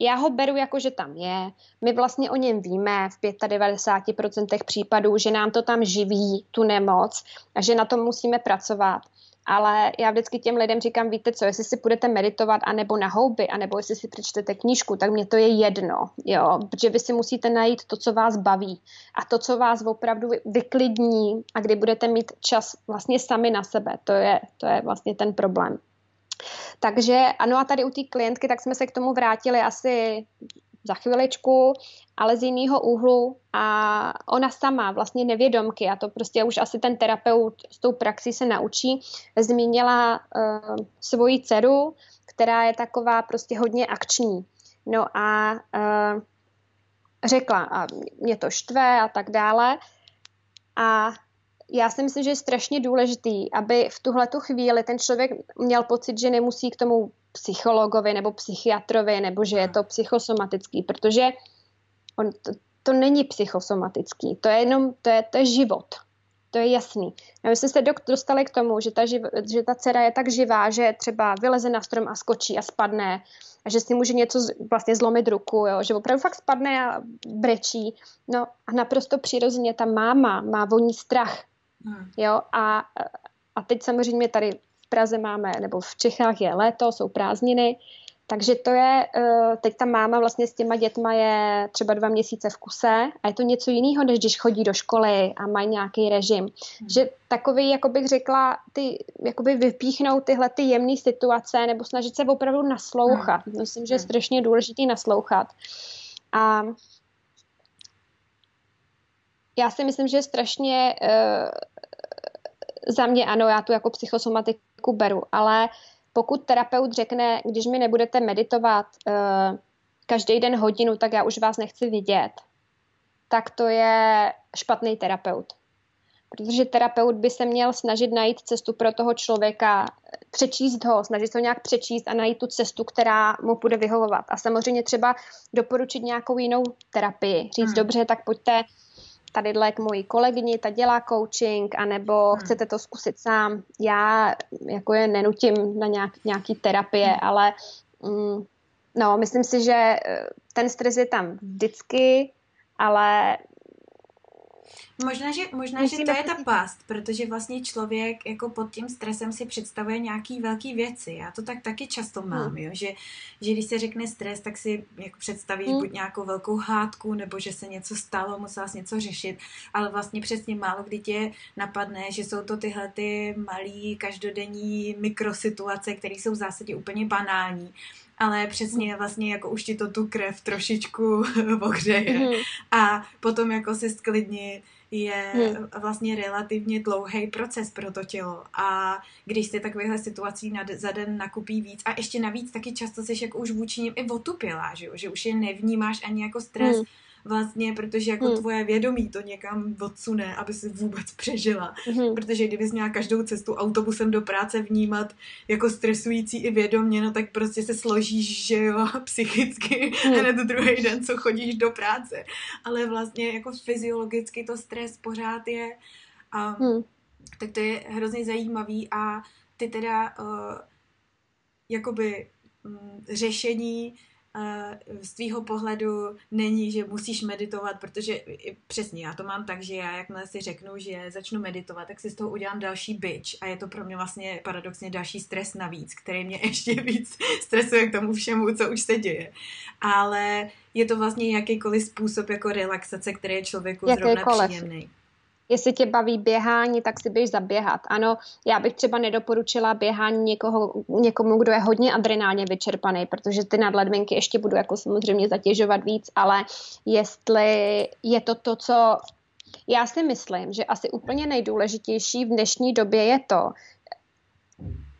já ho beru jako, že tam je. My vlastně o něm víme v 95% případů, že nám to tam živí, tu nemoc, a že na tom musíme pracovat. Ale já vždycky těm lidem říkám, víte co, jestli si budete meditovat, anebo na houby, anebo jestli si přečtete knížku, tak mě to je jedno, jo, protože vy si musíte najít to, co vás baví a to, co vás opravdu vyklidní a kdy budete mít čas vlastně sami na sebe, to je, to je vlastně ten problém. Takže ano a tady u té klientky, tak jsme se k tomu vrátili asi za chviličku, ale z jiného úhlu a ona sama, vlastně nevědomky, a to prostě už asi ten terapeut s tou praxí se naučí, zmínila uh, svoji dceru, která je taková prostě hodně akční. No a uh, řekla, a mě to štve a tak dále. A já si myslím, že je strašně důležitý, aby v tuhle chvíli ten člověk měl pocit, že nemusí k tomu psychologovi nebo psychiatrovi, nebo že je to psychosomatický, protože on, to, to není psychosomatický, to je jenom, to je, to je život. To je jasný. A my jsme se dostali k tomu, že ta, živ, že ta dcera je tak živá, že třeba vyleze na strom a skočí a spadne a že si může něco vlastně zlomit ruku, jo? že opravdu fakt spadne a brečí. No a naprosto přirozeně ta máma má voní strach Hmm. Jo, a, a teď samozřejmě tady v Praze máme, nebo v Čechách je léto, jsou prázdniny, takže to je, eh, teď ta máma vlastně s těma dětma je třeba dva měsíce v kuse a je to něco jiného, než když chodí do školy a mají nějaký režim. Hmm. Že takový, jako bych řekla, ty, jakoby vypíchnout tyhle ty jemné situace nebo snažit se opravdu naslouchat. Hmm. Myslím, že je hmm. strašně důležitý naslouchat. A já si myslím, že strašně uh, za mě ano, já tu jako psychosomatiku beru, ale pokud terapeut řekne, když mi nebudete meditovat uh, každý den hodinu, tak já už vás nechci vidět, tak to je špatný terapeut. Protože terapeut by se měl snažit najít cestu pro toho člověka, přečíst ho, snažit se ho nějak přečíst a najít tu cestu, která mu bude vyhovovat. A samozřejmě třeba doporučit nějakou jinou terapii. Říct, hmm. dobře, tak pojďte tadyhle k mojí kolegyni, ta dělá coaching, anebo hmm. chcete to zkusit sám. Já jako je nenutím na nějak, nějaký terapie, hmm. ale mm, no, myslím si, že eh, ten stres je tam vždycky, ale Možná, že, možná, že to je ta past, protože vlastně člověk jako pod tím stresem si představuje nějaký velký věci. Já to tak taky často hmm. mám, hmm. jo? Že, že když se řekne stres, tak si jako představíš hmm. buď nějakou velkou hádku, nebo že se něco stalo, musela jsi něco řešit, ale vlastně přesně málo kdy tě napadne, že jsou to tyhle ty malý každodenní mikrosituace, které jsou v zásadě úplně banální ale přesně vlastně jako už ti to tu krev trošičku ohřeje mm. a potom jako se sklidnit je hmm. vlastně relativně dlouhý proces pro to tělo a když se takovýchhle situací na, za den nakupí víc a ještě navíc taky často jsi jako už vůči nim i otupělá, že, jo? že už je nevnímáš ani jako stres, hmm vlastně, protože jako hmm. tvoje vědomí to někam odsune, aby si vůbec přežila. Hmm. Protože kdybys měla každou cestu autobusem do práce vnímat jako stresující i vědomě, no tak prostě se složíš, že jo, psychicky hmm. hned druhý den, co chodíš do práce. Ale vlastně jako fyziologicky to stres pořád je. A, hmm. Tak to je hrozně zajímavý a ty teda uh, jakoby um, řešení z tvýho pohledu není, že musíš meditovat, protože přesně já to mám tak, že já jakmile si řeknu, že začnu meditovat, tak si z toho udělám další bitch a je to pro mě vlastně paradoxně další stres navíc, který mě ještě víc stresuje k tomu všemu, co už se děje. Ale je to vlastně jakýkoliv způsob jako relaxace, který je člověku jakýkoliv. zrovna příjemný Jestli tě baví běhání, tak si běž zaběhat. Ano, já bych třeba nedoporučila běhání někoho, někomu, kdo je hodně adrenálně vyčerpaný, protože ty nadledvinky ještě budu jako samozřejmě zatěžovat víc, ale jestli je to to, co já si myslím, že asi úplně nejdůležitější v dnešní době je to,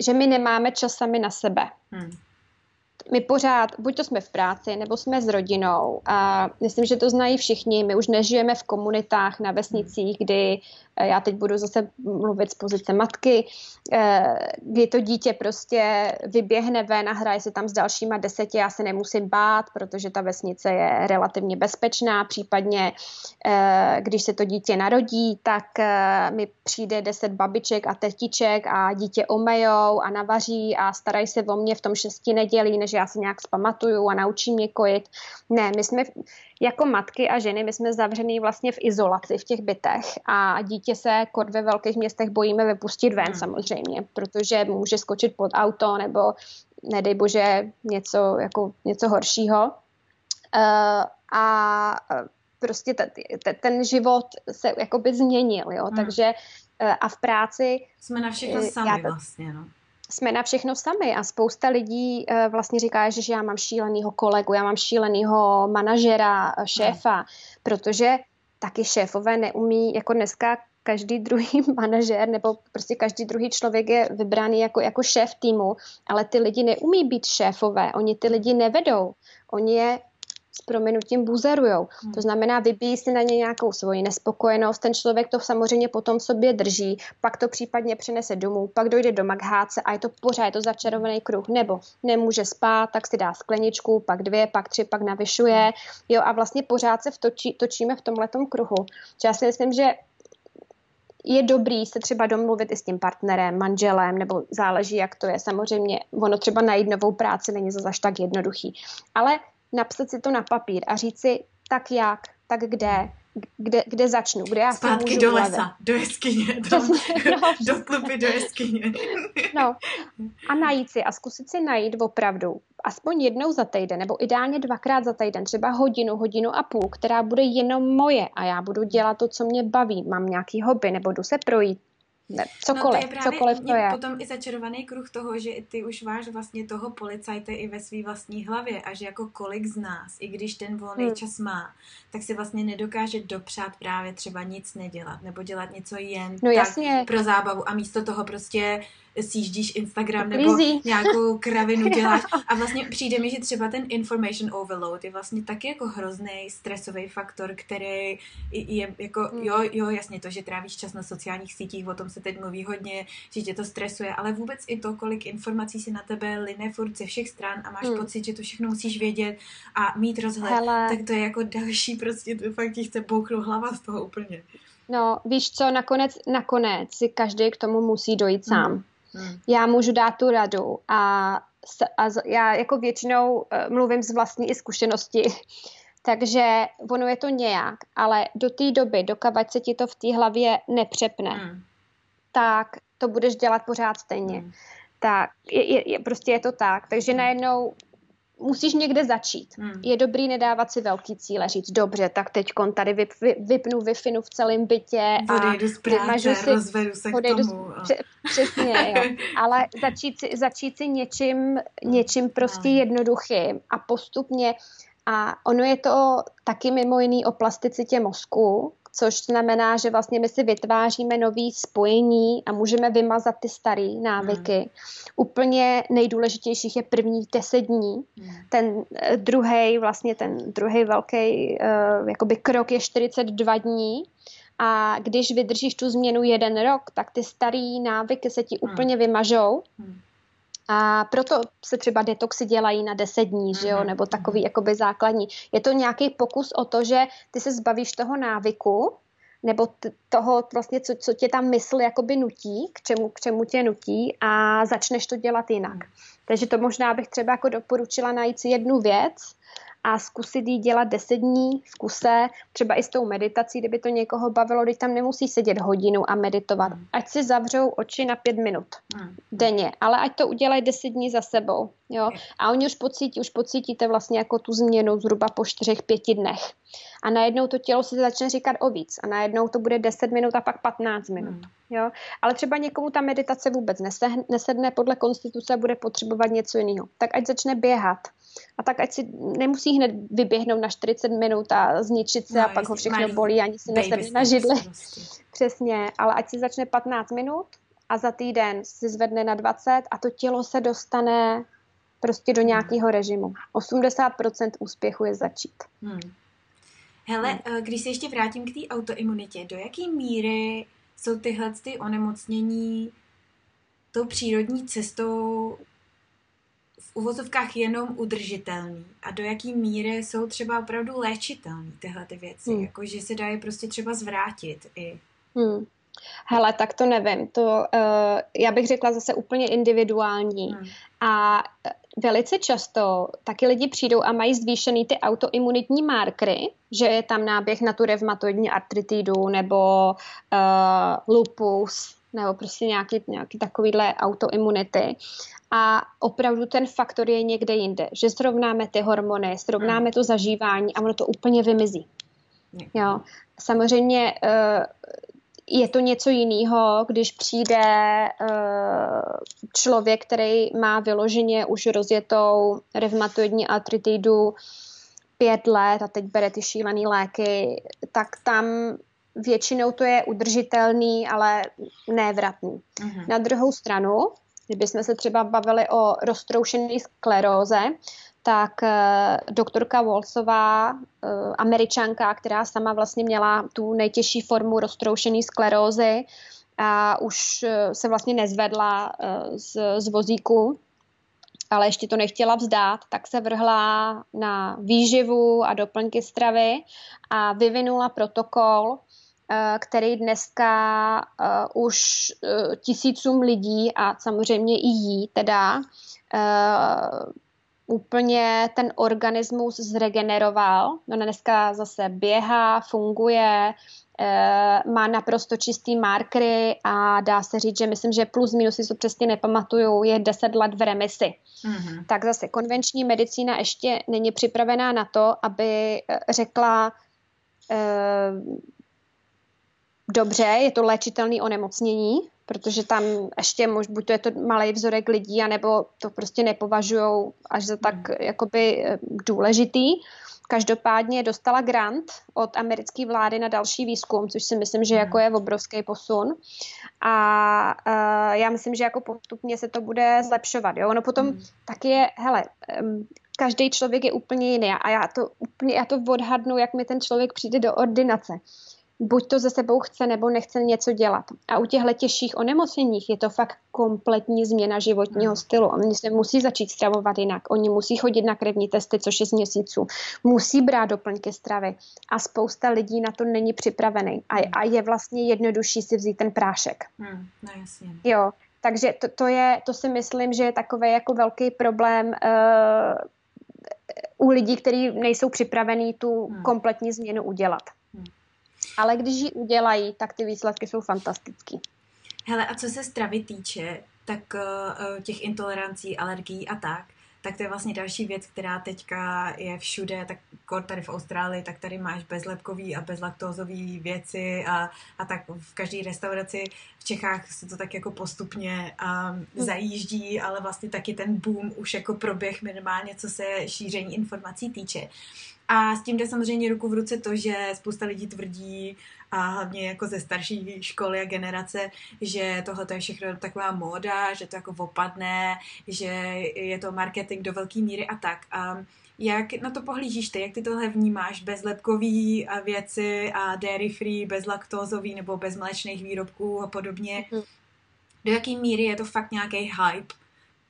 že my nemáme čas sami na sebe. Hmm my pořád, buď to jsme v práci, nebo jsme s rodinou a myslím, že to znají všichni. My už nežijeme v komunitách na vesnicích, kdy Eh, já teď budu zase mluvit z pozice matky, eh, kdy to dítě prostě vyběhne ven a hraje se tam s dalšíma deseti, já se nemusím bát, protože ta vesnice je relativně bezpečná, případně eh, když se to dítě narodí, tak mi přijde deset babiček a tetiček a dítě omejou a navaří a starají se o mě v tom šesti nedělí, než já se nějak zpamatuju a naučí mě kojit. Ne, my jsme jako matky a ženy, my jsme zavřený vlastně v izolaci v těch bytech a dítě se kod ve velkých městech bojíme vypustit ven hmm. samozřejmě, protože může skočit pod auto nebo nedej bože něco, jako něco horšího. Uh, a prostě t- t- ten život se jakoby změnil, jo, hmm. takže uh, a v práci... Jsme na všechno sami vlastně, no jsme na všechno sami a spousta lidí uh, vlastně říká, že já mám šílenýho kolegu, já mám šílenýho manažera, eh, šéfa, protože taky šéfové neumí, jako dneska každý druhý manažer nebo prostě každý druhý člověk je vybraný jako, jako šéf týmu, ale ty lidi neumí být šéfové, oni ty lidi nevedou, oni je s prominutím buzerujou. Hmm. To znamená, vybíjí si na ně nějakou svoji nespokojenost, ten člověk to samozřejmě potom v sobě drží, pak to případně přinese domů, pak dojde do magháce a je to pořád, je to začarovaný kruh, nebo nemůže spát, tak si dá skleničku, pak dvě, pak tři, pak navyšuje, jo, a vlastně pořád se vtočí, točíme v tomhletom kruhu. Já si myslím, že je dobrý se třeba domluvit i s tím partnerem, manželem, nebo záleží, jak to je. Samozřejmě, ono třeba najít novou práci není zase až tak jednoduchý. Ale napsat si to na papír a říct si, tak jak, tak kde, kde, kde začnu, kde já Zpátky můžu do lesa, ulevit. do jeskyně, do, no, do tlupy do jeskyně. No a najít si a zkusit si najít opravdu aspoň jednou za týden, nebo ideálně dvakrát za týden, třeba hodinu, hodinu a půl, která bude jenom moje a já budu dělat to, co mě baví. Mám nějaký hobby, nebo jdu se projít, ne, cokoliv, no to je právě cokoliv to je. potom i začarovaný kruh toho, že ty už máš vlastně toho policajte i ve své vlastní hlavě a že jako kolik z nás, i když ten volný hmm. čas má, tak si vlastně nedokáže dopřát právě třeba nic nedělat nebo dělat něco jen no, tak jasně. pro zábavu a místo toho prostě sjíždíš Instagram nebo nějakou kravinu děláš a vlastně přijde mi, že třeba ten information overload je vlastně taky jako hrozný stresový faktor, který je jako, hmm. jo, jo, jasně to, že trávíš čas na sociálních sítích, o tom se teď mluví hodně, že tě to stresuje, ale vůbec i to, kolik informací si na tebe line furt ze všech stran a máš hmm. pocit, že to všechno musíš vědět a mít rozhled, Hele. tak to je jako další prostě, to fakt ti chce bouchnout hlava z toho úplně. No, víš co, nakonec, nakonec si každý k tomu musí dojít sám. Hmm. Hmm. Já můžu dát tu radu a, a já jako většinou uh, mluvím z vlastní i zkušenosti, takže ono je to nějak, ale do té doby, dokavať se ti to v té hlavě nepřepne, hmm. tak to budeš dělat pořád stejně. Hmm. Tak, je, je, je, prostě je to tak. Takže hmm. najednou musíš někde začít. Hmm. Je dobrý nedávat si velký cíle, říct, dobře, tak teď tady vyp, vypnu wi v celém bytě odejdu z práce, si, rozvedu se k tomu. A... Přesně, jo. Ale začít si, začít si něčím, něčím prostě no. jednoduchým a postupně a ono je to taky mimo jiný o plasticitě mozku, což znamená, že vlastně my si vytváříme nový spojení a můžeme vymazat ty staré návyky. Hmm. Úplně nejdůležitějších je první deset dní. Hmm. Ten uh, druhý, vlastně ten druhý velký uh, jakoby krok je 42 dní. A když vydržíš tu změnu jeden rok, tak ty staré návyky se ti hmm. úplně vymažou. Hmm. A proto se třeba detoxy dělají na 10 dní, že jo, mhm. nebo takový mhm. jakoby základní. Je to nějaký pokus o to, že ty se zbavíš toho návyku, nebo t- toho vlastně, co, co tě tam mysl jakoby nutí, k čemu, k čemu tě nutí a začneš to dělat jinak. Mhm. Takže to možná bych třeba jako doporučila najít si jednu věc a zkusit jí dělat 10 dní v kuse, třeba i s tou meditací, kdyby to někoho bavilo, když tam nemusí sedět hodinu a meditovat. Hmm. Ať si zavřou oči na pět minut hmm. denně, ale ať to udělají 10 dní za sebou. Jo? A oni už pocítí, už pocítíte vlastně jako tu změnu zhruba po čtyřech, pěti dnech. A najednou to tělo si začne říkat o víc. A najednou to bude 10 minut a pak 15 minut. Hmm. Jo? Ale třeba někomu ta meditace vůbec nesedne, podle konstituce bude potřebovat něco jiného. Tak ať začne běhat. A tak ať si nemusí hned vyběhnout na 40 minut a zničit se no, a pak ho všechno bolí, ani si nesedne na židli. Prostě. Přesně, ale ať si začne 15 minut a za týden si zvedne na 20 a to tělo se dostane prostě do hmm. nějakého režimu. 80% úspěchu je začít. Hmm. Hele, hmm. Eh, když se ještě vrátím k té autoimunitě, do jaké míry jsou tyhle ty onemocnění tou přírodní cestou v uvozovkách jenom udržitelný a do jaký míry jsou třeba opravdu léčitelné tyhle ty věci, hmm. jako že se dají prostě třeba zvrátit i. Hmm. Hele, tak to nevím. To uh, já bych řekla zase úplně individuální. Hmm. A velice často taky lidi přijdou a mají zvýšený ty autoimunitní markery, že je tam náběh na tu revmatoidní artritidu nebo uh, lupus nebo prostě nějaký, nějaký takovýhle autoimunity. A opravdu ten faktor je někde jinde, že srovnáme ty hormony, srovnáme to zažívání a ono to úplně vymizí. Jo. Samozřejmě uh, je to něco jiného, když přijde uh, člověk, který má vyloženě už rozjetou revmatoidní artritidu pět let a teď bere ty šílené léky, tak tam většinou to je udržitelný, ale nevratný. Uh-huh. Na druhou stranu, kdybychom se třeba bavili o roztroušené skleróze, tak eh, doktorka Wolsová, eh, američanka, která sama vlastně měla tu nejtěžší formu roztroušené sklerózy a už eh, se vlastně nezvedla z, z vozíku, ale ještě to nechtěla vzdát, tak se vrhla na výživu a doplňky stravy a vyvinula protokol, který dneska už tisícům lidí a samozřejmě i jí teda úplně ten organismus zregeneroval. Ona dneska zase běhá, funguje, má naprosto čistý markery a dá se říct, že myslím, že plus minus si to přesně nepamatuju, je 10 let v remisi. Mm-hmm. Tak zase konvenční medicína ještě není připravená na to, aby eh, řekla dobře, je to léčitelné onemocnění, protože tam ještě mož, buď to je to malý vzorek lidí, anebo to prostě nepovažují až za tak hmm. jakoby eh, důležitý. Každopádně dostala grant od americké vlády na další výzkum, což si myslím, že jako hmm. je obrovský posun. A uh, já myslím, že jako postupně se to bude zlepšovat. Jo? Ono potom hmm. taky je, hele, um, každý člověk je úplně jiný a já to úplně, já to odhadnu, jak mi ten člověk přijde do ordinace buď to ze sebou chce nebo nechce něco dělat. A u těchto těžších onemocněních je to fakt kompletní změna životního hmm. stylu. Oni se musí začít stravovat jinak. Oni musí chodit na krevní testy co 6 měsíců. Musí brát doplňky stravy. A spousta lidí na to není připravený. A, a je vlastně jednodušší si vzít ten prášek. Hmm, no jasně. Jo, takže to, to, je, to si myslím, že je takový jako velký problém uh, u lidí, kteří nejsou připravení tu hmm. kompletní změnu udělat. Ale když ji udělají, tak ty výsledky jsou fantastický. Hele, a co se stravy týče, tak uh, těch intolerancí, alergií a tak, tak to je vlastně další věc, která teďka je všude, tak tady v Austrálii, tak tady máš bezlepkový a bezlaktózový věci a, a tak v každé restauraci v Čechách se to tak jako postupně um, zajíždí, ale vlastně taky ten boom už jako proběh minimálně, co se šíření informací týče. A s tím jde samozřejmě ruku v ruce to, že spousta lidí tvrdí, a hlavně jako ze starší školy a generace, že tohle je všechno taková móda, že to jako opadne, že je to marketing do velké míry a tak. A jak na to pohlížíš ty? Jak ty tohle vnímáš? Bezlepkový věci a dairy free, bezlaktózový nebo bezmléčných výrobků a podobně? Mm. Do jaké míry je to fakt nějaký hype?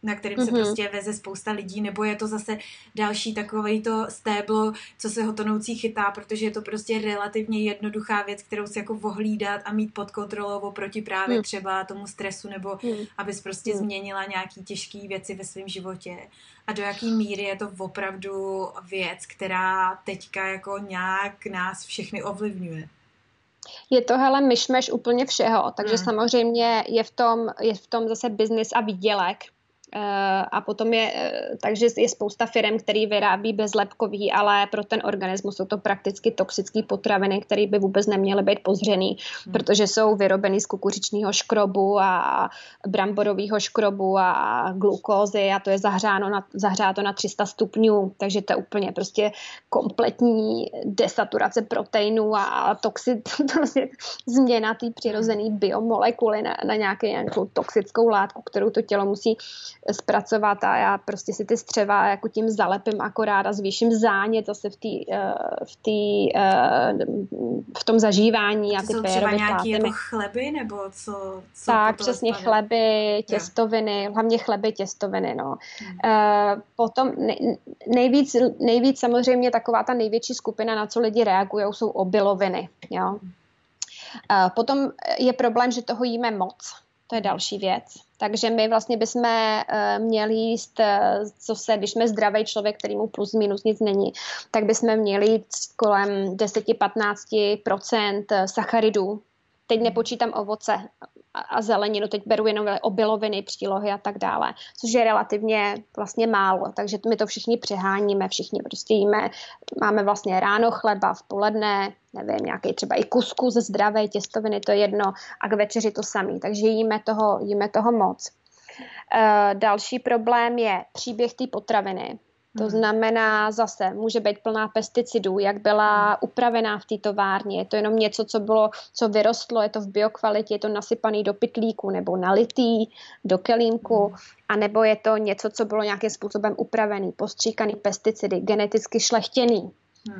Na kterým mm-hmm. se prostě veze spousta lidí, nebo je to zase další takový to stéblo, co se ho tonoucí chytá, protože je to prostě relativně jednoduchá věc, kterou si jako vohlídat a mít pod kontrolou oproti právě mm. třeba tomu stresu, nebo mm. abys prostě mm. změnila nějaký těžké věci ve svém životě. A do jaký míry je to opravdu věc, která teďka jako nějak nás všechny ovlivňuje. Je to hele myšmeš úplně všeho, takže hmm. samozřejmě je v tom, je v tom zase biznis a výdělek. Eh, a potom je, eh, takže je spousta firm, který vyrábí bezlepkový, ale pro ten organismus jsou to prakticky toxické potraviny, které by vůbec neměly být pozřený, hmm. protože jsou vyrobeny z kukuřičního škrobu a bramborového škrobu a glukózy a to je zahřáno na, zahřáto na 300 stupňů, takže to je úplně prostě kompletní desaturace proteinů a toxi, prostě změna té přirozené biomolekuly na, na nějakou toxickou látku, kterou to tělo musí zpracovat a já prostě si ty střeva jako tím zalepím akorát a zvýším zánět zase v, tý, eh, v, tý, eh, v tom zažívání a ty jsou třeba nějaký jako chleby nebo co? co tak, přesně spadne? chleby, těstoviny, yeah. hlavně chleby, těstoviny, no. Hmm. Uh, potom nej, nejvíc, nejvíc samozřejmě taková ta největší skupina, na co lidi reagují, jsou obiloviny, jo. Potom je problém, že toho jíme moc. To je další věc. Takže my vlastně bychom eh, měli jíst, eh, co se, když jsme zdravý člověk, který mu plus minus nic není, tak bychom měli jíst kolem 10-15% eh, sacharidů. Teď nepočítám ovoce a zeleninu, teď beru jenom obiloviny, přílohy a tak dále, což je relativně vlastně málo, takže my to všichni přeháníme, všichni prostě jíme, máme vlastně ráno chleba, v poledne, nevím, nějaký třeba i kuskus zdravé těstoviny, to je jedno, a k večeři to samý, takže jíme toho, jíme toho moc. Uh, další problém je příběh té potraviny. To hmm. znamená zase, může být plná pesticidů, jak byla hmm. upravená v té továrně. Je to jenom něco, co bylo, co vyrostlo, je to v biokvalitě, je to nasypaný do pytlíku nebo nalitý do kelímku, hmm. a nebo je to něco, co bylo nějakým způsobem upravený, postříkaný pesticidy, geneticky šlechtěný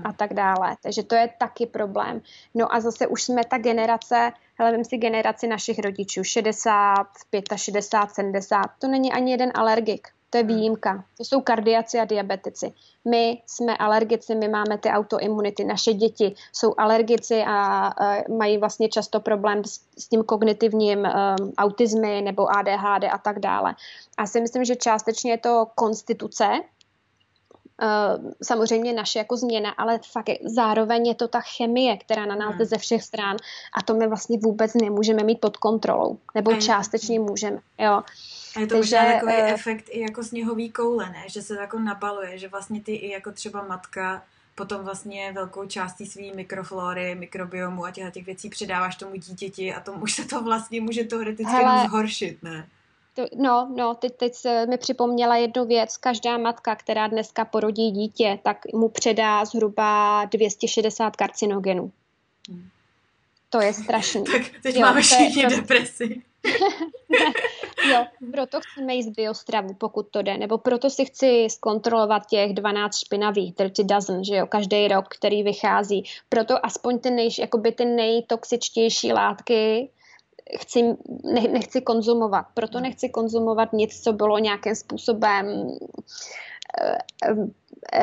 a tak dále. Takže to je taky problém. No a zase už jsme ta generace, hele, vím si generaci našich rodičů, 60, 65, 70, to není ani jeden alergik. To je hmm. výjimka. To jsou kardiaci a diabetici. My jsme alergici, my máme ty autoimunity. Naše děti jsou alergici a uh, mají vlastně často problém s, s tím kognitivním um, autizmy nebo ADHD a tak dále. A si myslím, že částečně je to konstituce, Uh, samozřejmě naše jako změna, ale fakt je, zároveň je to ta chemie, která na nás jde hmm. ze všech stran a to my vlastně vůbec nemůžeme mít pod kontrolou, nebo částečně můžeme, jo. A je to Takže, možná takový uh, efekt i jako sněhový koule, ne? Že se to jako nabaluje, že vlastně ty i jako třeba matka potom vlastně velkou částí své mikroflory, mikrobiomu a těch, těch věcí předáváš tomu dítěti a tomu už se to vlastně může teoreticky Hele, zhoršit, ne? To, no, no, teď, teď se mi připomněla jednu věc. Každá matka, která dneska porodí dítě, tak mu předá zhruba 260 karcinogenů. Hmm. To je strašný. tak teď jo, máme všichni depresi. jo, proto chceme jíst biostravu, pokud to jde, nebo proto si chci zkontrolovat těch 12 špinavých, 30 dozen, že jo, každý rok, který vychází. Proto aspoň ty, nej, jakoby ty nejtoxičtější látky chci, ne, nechci konzumovat. Proto nechci konzumovat nic, co bylo nějakým způsobem Eh,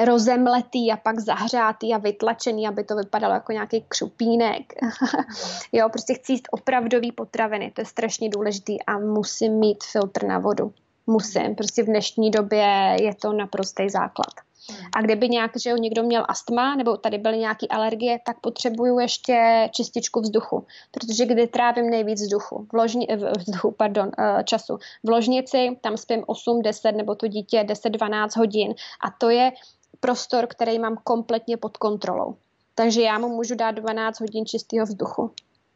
rozemletý a pak zahřátý a vytlačený, aby to vypadalo jako nějaký křupínek. jo, prostě chci jíst opravdový potraviny, to je strašně důležitý a musím mít filtr na vodu. Musím, prostě v dnešní době je to naprostý základ. A kdyby nějak, že někdo měl astma nebo tady byly nějaké alergie, tak potřebuju ještě čističku vzduchu, protože kdy trávím nejvíc vzduchu, v ložni, vzduchu, pardon, eh, času. V ložnici tam spím 8, 10 nebo to dítě 10, 12 hodin a to je prostor, který mám kompletně pod kontrolou. Takže já mu můžu dát 12 hodin čistého vzduchu.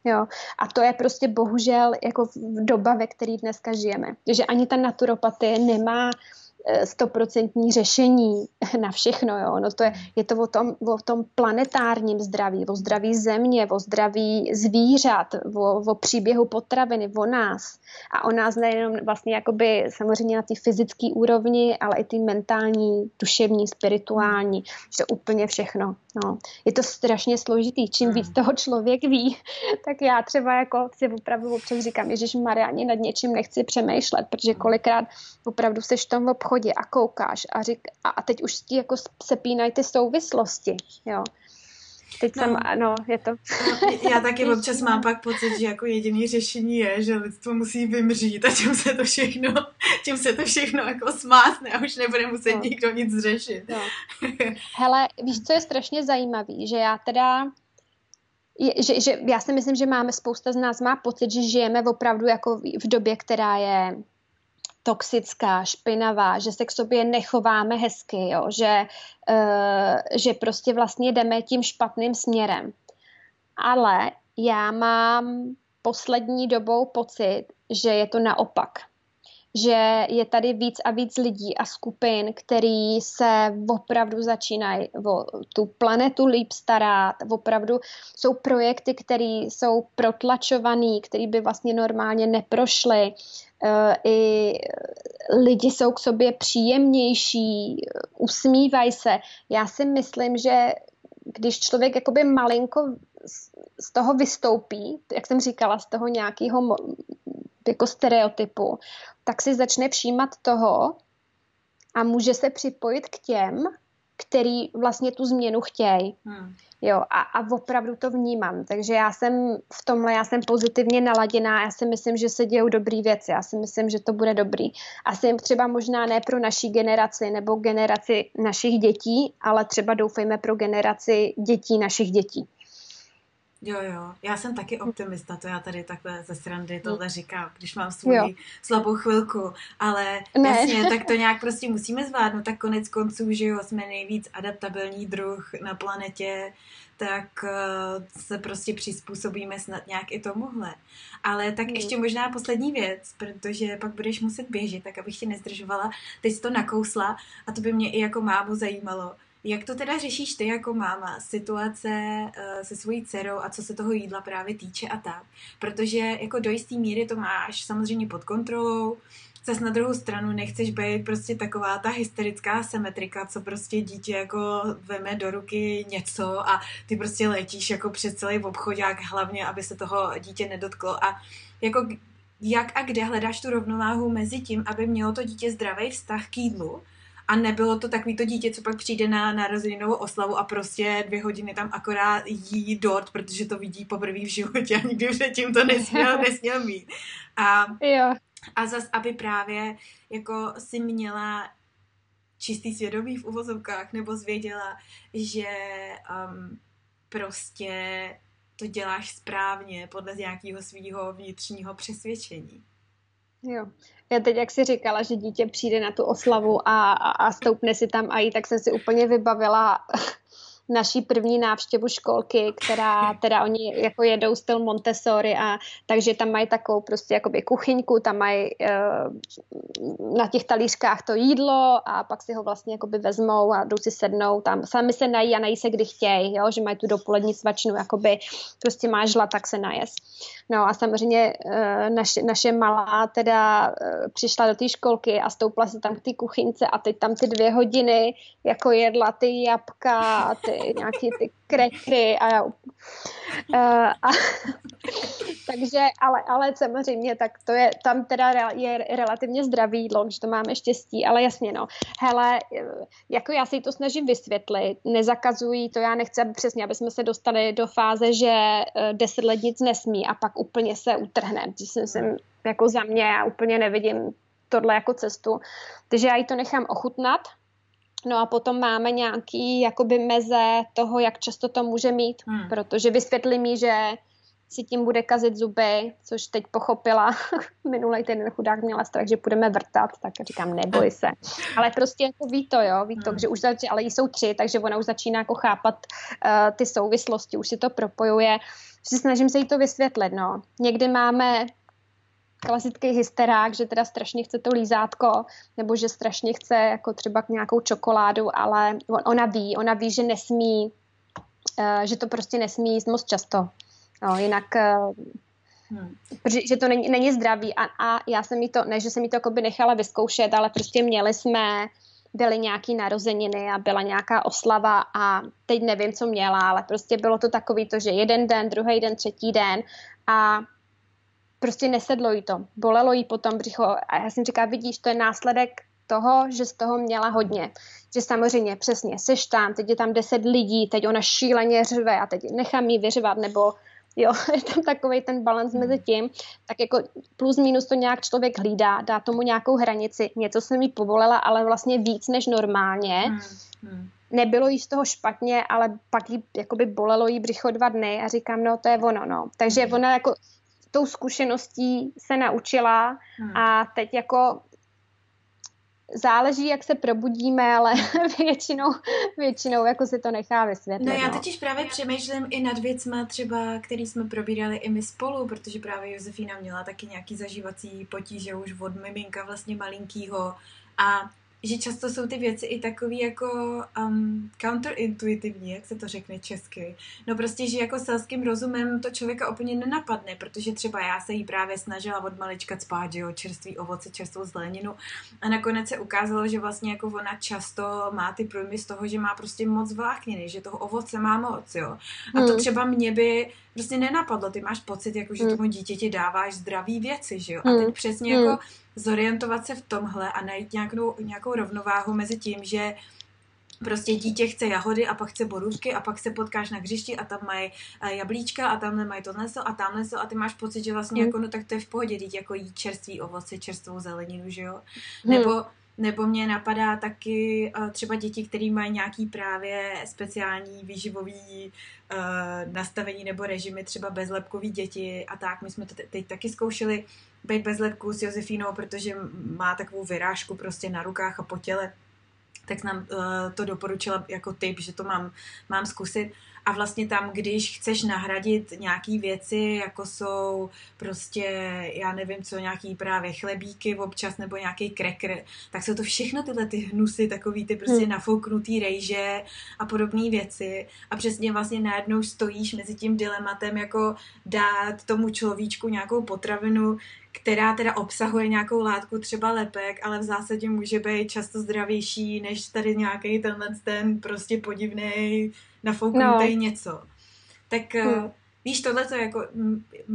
Jo. A to je prostě bohužel jako doba, ve které dneska žijeme. že ani ta naturopatie nemá Eh, stoprocentní řešení na všechno. Jo. No to je, je to o tom, o tom planetárním zdraví, o zdraví země, o zdraví zvířat, o, o příběhu potraviny, o nás. A o nás nejenom vlastně jakoby samozřejmě na té fyzické úrovni, ale i ty mentální, duševní, spirituální, že úplně všechno. No, je to strašně složitý. Čím hmm. víc toho člověk ví, tak já třeba jako si opravdu občas říkám, Ježíš Mariáně nad něčím nechci přemýšlet, protože kolikrát opravdu seš v tom obchodě a koukáš a, řík, a teď už ti jako sepínají ty souvislosti, jo. Teď no. jsem, ano, je to. No, já taky občas mám pak pocit, že jako jediný řešení je, že lidstvo musí vymřít a tím se to všechno, tím se to všechno jako smásne a už nebude muset no. nikdo nic řešit. No. Hele, víš, co je strašně zajímavý, že já teda je, že, že já si myslím, že máme spousta z nás má pocit, že žijeme opravdu jako v době, která je toxická, špinavá, že se k sobě nechováme hezky, jo? Že, uh, že prostě vlastně jdeme tím špatným směrem. Ale já mám poslední dobou pocit, že je to naopak. Že je tady víc a víc lidí a skupin, který se opravdu začínají o tu planetu líp starat. Opravdu jsou projekty, které jsou protlačované, které by vlastně normálně neprošly. Eh, i lidi jsou k sobě příjemnější, usmívají se. Já si myslím, že když člověk jakoby malinko z toho vystoupí, jak jsem říkala, z toho nějakého jako stereotypu, tak si začne všímat toho a může se připojit k těm, který vlastně tu změnu chtějí. Hmm. Jo, a, a opravdu to vnímám. Takže já jsem v tomhle, já jsem pozitivně naladěná, já si myslím, že se dějou dobrý věci, já si myslím, že to bude dobrý. Asi třeba možná ne pro naší generaci nebo generaci našich dětí, ale třeba doufejme pro generaci dětí našich dětí. Jo, jo, já jsem taky optimista, to já tady takhle ze srandy tohle říkám, když mám svou slabou chvilku, ale ne. jasně, tak to nějak prostě musíme zvládnout, tak konec konců, že jo, jsme nejvíc adaptabilní druh na planetě, tak uh, se prostě přizpůsobíme snad nějak i tomuhle. Ale tak hmm. ještě možná poslední věc, protože pak budeš muset běžet, tak abych tě nezdržovala. Teď jsi to nakousla a to by mě i jako mámu zajímalo. Jak to teda řešíš ty jako máma, situace uh, se svojí dcerou a co se toho jídla právě týče a tak? Protože jako do jisté míry to máš samozřejmě pod kontrolou, zase na druhou stranu nechceš být prostě taková ta hysterická symetrika, co prostě dítě jako veme do ruky něco a ty prostě letíš jako přes celý obchodák hlavně, aby se toho dítě nedotklo a jako jak a kde hledáš tu rovnováhu mezi tím, aby mělo to dítě zdravý vztah k jídlu a nebylo to takový to dítě, co pak přijde na narozeninovou oslavu a prostě dvě hodiny tam akorát jí dort, protože to vidí poprvé v životě a nikdy předtím to nesměl, nesměl mít. A, jo. a zas, aby právě jako si měla čistý svědomí v uvozovkách, nebo zvěděla, že um, prostě to děláš správně podle nějakého svého vnitřního přesvědčení. Jo. Já teď, jak jsi říkala, že dítě přijde na tu oslavu a, a, a stoupne si tam a jí, tak jsem si úplně vybavila naší první návštěvu školky, která teda oni jako jedou styl Montessori a takže tam mají takovou prostě jakoby kuchyňku, tam mají uh, na těch talířkách to jídlo a pak si ho vlastně jakoby vezmou a jdou si sednou tam. Sami se nají a nají se kdy chtějí, jo, že mají tu dopolední svačnu, jakoby prostě máš žla, tak se najes. No a samozřejmě uh, naše, naše malá teda uh, přišla do té školky a stoupla se tam k té kuchyňce a teď tam ty dvě hodiny jako jedla ty jabka a ty nějaký ty krekry a já, uh, a, takže, ale, ale samozřejmě, tak to je, tam teda je relativně zdravý jídlo, že to máme štěstí, ale jasně, no. Hele, jako já si to snažím vysvětlit, nezakazují to, já nechci aby přesně, aby jsme se dostali do fáze, že uh, deset let nic nesmí a pak úplně se utrhne, jsem, jsem jako za mě, já úplně nevidím tohle jako cestu. Takže já jí to nechám ochutnat, No a potom máme nějaký jakoby meze toho, jak často to může mít, hmm. protože vysvětlí mi, že si tím bude kazit zuby, což teď pochopila. Minulý ten chudák měla strach, že budeme vrtat, tak říkám, neboj se. Ale prostě jako ví to, jo, ví to, hmm. že už začí, ale jsou tři, takže ona už začíná jako chápat uh, ty souvislosti, už si to propojuje. Si snažím se jí to vysvětlit, no. Někdy máme klasický hysterák, že teda strašně chce to lízátko, nebo že strašně chce jako třeba nějakou čokoládu, ale ona ví, ona ví, že nesmí, uh, že to prostě nesmí jíst moc často. No, jinak uh, Hmm. Protože, že to není, není zdravý a, a já jsem mi to, ne, že jsem mi to by nechala vyzkoušet, ale prostě měli jsme byly nějaký narozeniny a byla nějaká oslava a teď nevím, co měla, ale prostě bylo to takový to, že jeden den, druhý den, třetí den a prostě nesedlo jí to. Bolelo jí potom břicho a já jsem říkala, vidíš, to je následek toho, že z toho měla hodně. Že samozřejmě přesně seš tam, teď je tam deset lidí, teď ona šíleně řve a teď nechám jí vyřvat, nebo jo, je tam takový ten balans mezi hmm. tím, tak jako plus minus to nějak člověk hlídá, dá tomu nějakou hranici, něco jsem jí povolila, ale vlastně víc než normálně. Hmm. Hmm. Nebylo jí z toho špatně, ale pak jí jakoby bolelo jí břicho dva dny a říkám, no to je ono, no. Takže hmm. ona jako tou zkušeností se naučila hmm. a teď jako záleží, jak se probudíme, ale většinou, většinou jako si to nechá vysvětlit. No já no. totiž právě přemýšlím i nad věcma třeba, který jsme probírali i my spolu, protože právě Josefína měla taky nějaký zažívací potíže už od miminka vlastně malinkýho a že často jsou ty věci i takový jako um, counterintuitivní, jak se to řekne česky. No prostě, že jako selským rozumem to člověka úplně nenapadne, protože třeba já se jí právě snažila od malička spát, že jo, čerstvý ovoce, čerstvou zeleninu a nakonec se ukázalo, že vlastně jako ona často má ty průjmy z toho, že má prostě moc vlákniny, že toho ovoce má moc, jo. A to hmm. třeba mě by prostě nenapadlo, ty máš pocit, jako, že hmm. tomu dítěti dáváš zdraví věci, že jo. A teď hmm. přesně jako zorientovat se v tomhle a najít nějakou, nějakou rovnováhu mezi tím, že prostě dítě chce jahody a pak chce borůvky a pak se potkáš na hřišti a tam mají eh, jablíčka a tamhle mají tohle a tamhle a ty máš pocit, že vlastně mm. jako no tak to je v pohodě, dítě jako jí čerstvý ovoce, čerstvou zeleninu, že jo? Mm. Nebo nebo mě napadá taky uh, třeba děti, které mají nějaký právě speciální výživový uh, nastavení nebo režimy, třeba bezlepkový děti a tak. My jsme to teď taky zkoušeli být bez lepku s Josefínou, protože má takovou vyrážku prostě na rukách a po těle tak nám uh, to doporučila jako tip, že to mám, mám zkusit. A vlastně tam, když chceš nahradit nějaký věci, jako jsou prostě, já nevím co, nějaký právě chlebíky občas nebo nějaký krekr, tak jsou to všechno tyhle ty hnusy, takový ty prostě hmm. nafouknutý rejže a podobné věci. A přesně vlastně najednou stojíš mezi tím dilematem, jako dát tomu človíčku nějakou potravinu, která teda obsahuje nějakou látku, třeba lepek, ale v zásadě může být často zdravější než tady nějaký tenhle ten prostě podivný nafouknutý no. něco. Tak eh, hmm. víš, tohle to jako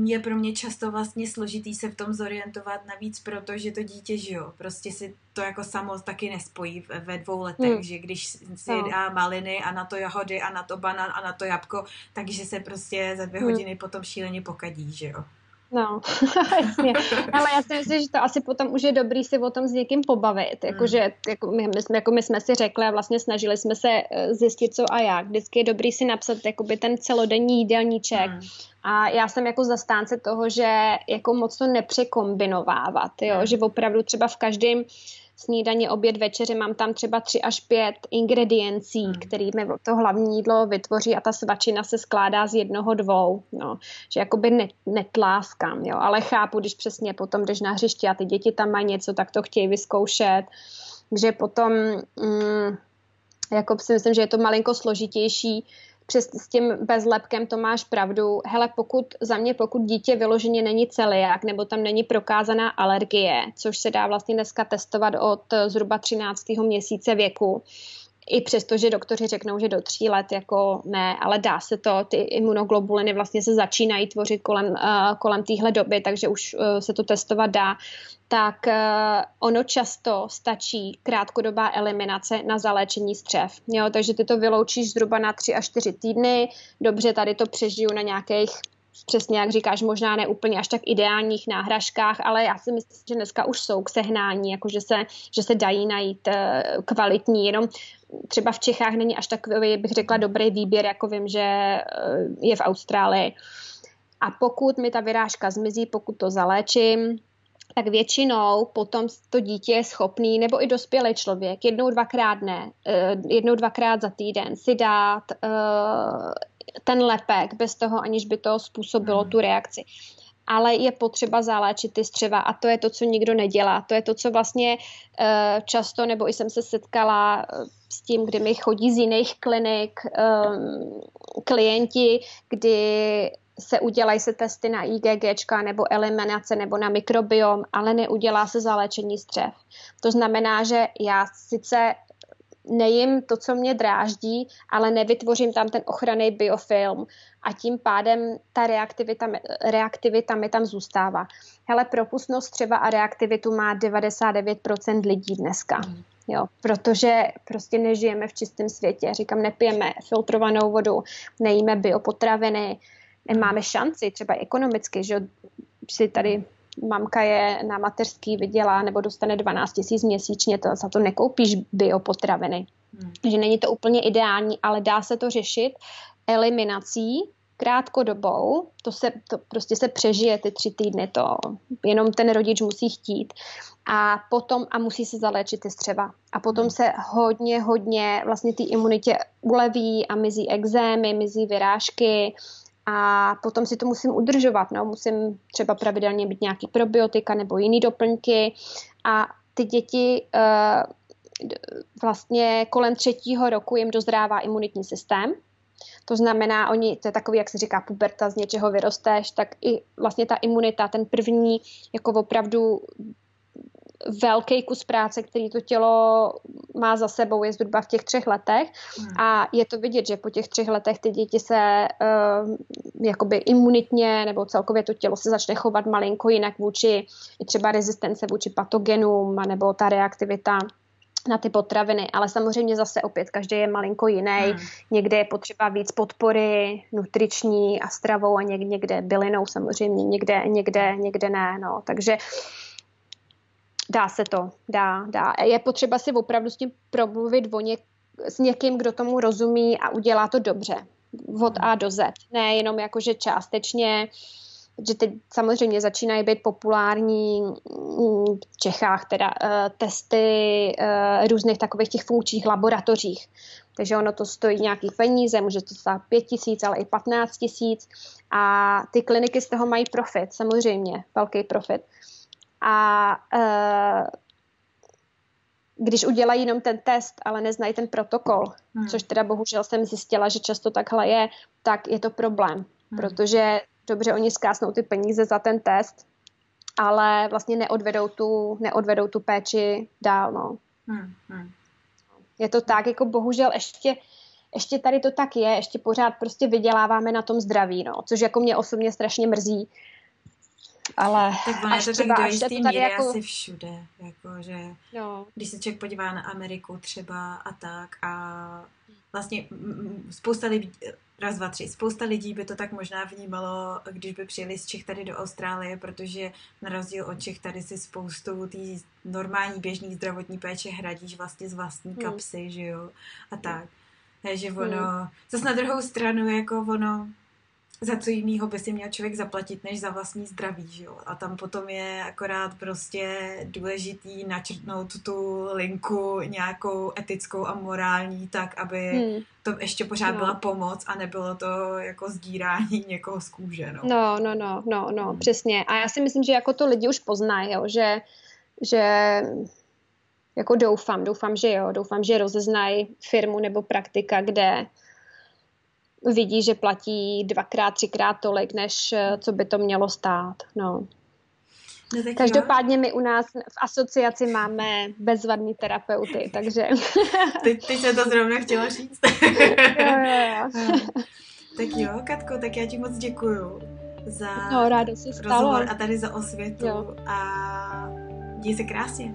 je pro mě často vlastně složitý se v tom zorientovat, navíc proto, že to dítě, že jo, prostě si to jako samo taky nespojí ve dvou letech, hmm. že když si no. dá maliny a na to jahody a na to banan a na to jabko, takže se prostě za dvě hmm. hodiny potom šíleně pokadí, že jo. No, jasně. Ale já si myslím, že to asi potom už je dobrý si o tom s někým pobavit. Jakože, hmm. jako my, my, jsme, jako my jsme si řekli a vlastně snažili jsme se eh, zjistit, co a jak. Vždycky je dobrý si napsat jakoby ten celodenní jídelníček. Hmm. A já jsem jako zastánce toho, že jako moc to nepřekombinovávat, jo? Hmm. že opravdu třeba v každém snídaně, oběd, večeře, mám tam třeba tři až pět ingrediencí, hmm. který mi to hlavní jídlo vytvoří a ta svačina se skládá z jednoho, dvou, no. že jakoby net, netláskám, jo, ale chápu, když přesně potom jdeš na hřiště a ty děti tam mají něco, tak to chtějí vyzkoušet, že potom mm, jako si myslím, že je to malinko složitější přes s tím bezlepkem to máš pravdu. Hele, pokud za mě, pokud dítě vyloženě není celiak, nebo tam není prokázaná alergie, což se dá vlastně dneska testovat od zhruba 13. měsíce věku, i přesto, že doktoři řeknou, že do tří let jako ne, ale dá se to, ty imunoglobuliny vlastně se začínají tvořit kolem, uh, kolem téhle doby, takže už uh, se to testovat dá, tak uh, ono často stačí krátkodobá eliminace na zaléčení střev. Jo, takže ty to vyloučíš zhruba na tři až čtyři týdny, dobře, tady to přežiju na nějakých přesně jak říkáš, možná ne úplně až tak ideálních náhražkách, ale já si myslím, že dneska už jsou k sehnání, jako že se, že se dají najít kvalitní, jenom třeba v Čechách není až takový, bych řekla, dobrý výběr, jako vím, že eh, je v Austrálii. A pokud mi ta vyrážka zmizí, pokud to zaléčím, tak většinou potom to dítě je schopný, nebo i dospělý člověk, jednou, dvakrát ne, eh, jednou, dvakrát za týden si dát eh, ten lepek bez toho, aniž by to způsobilo hmm. tu reakci ale je potřeba zaléčit ty střeva a to je to, co nikdo nedělá. To je to, co vlastně uh, často, nebo i jsem se setkala uh, s tím, kdy mi chodí z jiných klinik um, klienti, kdy se udělají se testy na IgG nebo eliminace nebo na mikrobiom, ale neudělá se zaléčení střev. To znamená, že já sice nejím to, co mě dráždí, ale nevytvořím tam ten ochranný biofilm a tím pádem ta reaktivita, reaktivita mi tam zůstává. Hele, propustnost třeba a reaktivitu má 99% lidí dneska. Jo, protože prostě nežijeme v čistém světě. Říkám, nepijeme filtrovanou vodu, nejíme biopotraviny, nemáme šanci třeba ekonomicky, že si tady mamka je na mateřský vydělá nebo dostane 12 tisíc měsíčně, to, za to nekoupíš biopotraviny. Hmm. Že není to úplně ideální, ale dá se to řešit eliminací krátkodobou, to se to prostě se přežije ty tři týdny, to jenom ten rodič musí chtít a potom a musí se zaléčit ty střeva. A potom hmm. se hodně, hodně vlastně ty imunitě uleví a mizí exémy, mizí vyrážky, a potom si to musím udržovat. No. Musím třeba pravidelně být nějaký probiotika nebo jiný doplňky a ty děti uh, vlastně kolem třetího roku jim dozrává imunitní systém. To znamená, oni, to je takový, jak se říká, puberta, z něčeho vyrosteš, tak i vlastně ta imunita, ten první jako opravdu velký kus práce, který to tělo má za sebou, je zhruba v těch třech letech hmm. a je to vidět, že po těch třech letech ty děti se uh, jakoby imunitně nebo celkově to tělo se začne chovat malinko jinak vůči třeba rezistence vůči patogenům nebo ta reaktivita na ty potraviny, ale samozřejmě zase opět každý je malinko jiný. Hmm. Někde je potřeba víc podpory nutriční a stravou a někde bylinou samozřejmě, někde, někde, někde ne. No. Takže uh, Dá se to, dá, dá. Je potřeba si opravdu s tím promluvit o něk, s někým, kdo tomu rozumí a udělá to dobře. Od A do Z. Ne jenom jakože částečně, že teď samozřejmě začínají být populární v Čechách teda uh, testy uh, různých takových těch funkčních laboratořích. Takže ono to stojí nějaký peníze, může to stát 5 tisíc, ale i 15 tisíc. A ty kliniky z toho mají profit, samozřejmě, velký profit. A uh, když udělají jenom ten test, ale neznají ten protokol, hmm. což teda bohužel jsem zjistila, že často takhle je, tak je to problém, hmm. protože dobře, oni zkásnou ty peníze za ten test, ale vlastně neodvedou tu, neodvedou tu péči dál, no. Hmm. Hmm. Je to tak, jako bohužel ještě, ještě tady to tak je, ještě pořád prostě vyděláváme na tom zdraví, no, což jako mě osobně strašně mrzí, ale tak ono je to tak do jistý míry jako... asi všude, jako, že no. když se člověk podívá na Ameriku třeba a tak a vlastně spousta lidí, raz, dva, tři, spousta lidí by to tak možná vnímalo, když by přijeli z Čech tady do Austrálie, protože na rozdíl od Čech tady si spoustu té normální běžný zdravotní péče hradíš vlastně z vlastní hmm. kapsy, hmm. že jo, a tak. Takže ono, hmm. zase na druhou stranu, jako ono, za co jiného by si měl člověk zaplatit, než za vlastní zdraví, že jo? A tam potom je akorát prostě důležitý načrtnout tu linku nějakou etickou a morální, tak aby hmm. to ještě pořád no. byla pomoc a nebylo to jako sdírání někoho z kůže, no. No, no, no, no, no, hmm. přesně. A já si myslím, že jako to lidi už poznají, jo, že, že jako doufám, doufám, že jo, doufám, že rozeznají firmu nebo praktika, kde vidí, že platí dvakrát, třikrát tolik, než eh, co by to mělo stát. No. No, Každopádně my u nás v asociaci máme bezvadní terapeuty, takže... Teď, teď se to zrovna chtěla říct. jo, jo, jo. tak jo, Katko, tak já ti moc děkuju za no, ráda se rozhovor a tady za osvětu jo. a děj se krásně.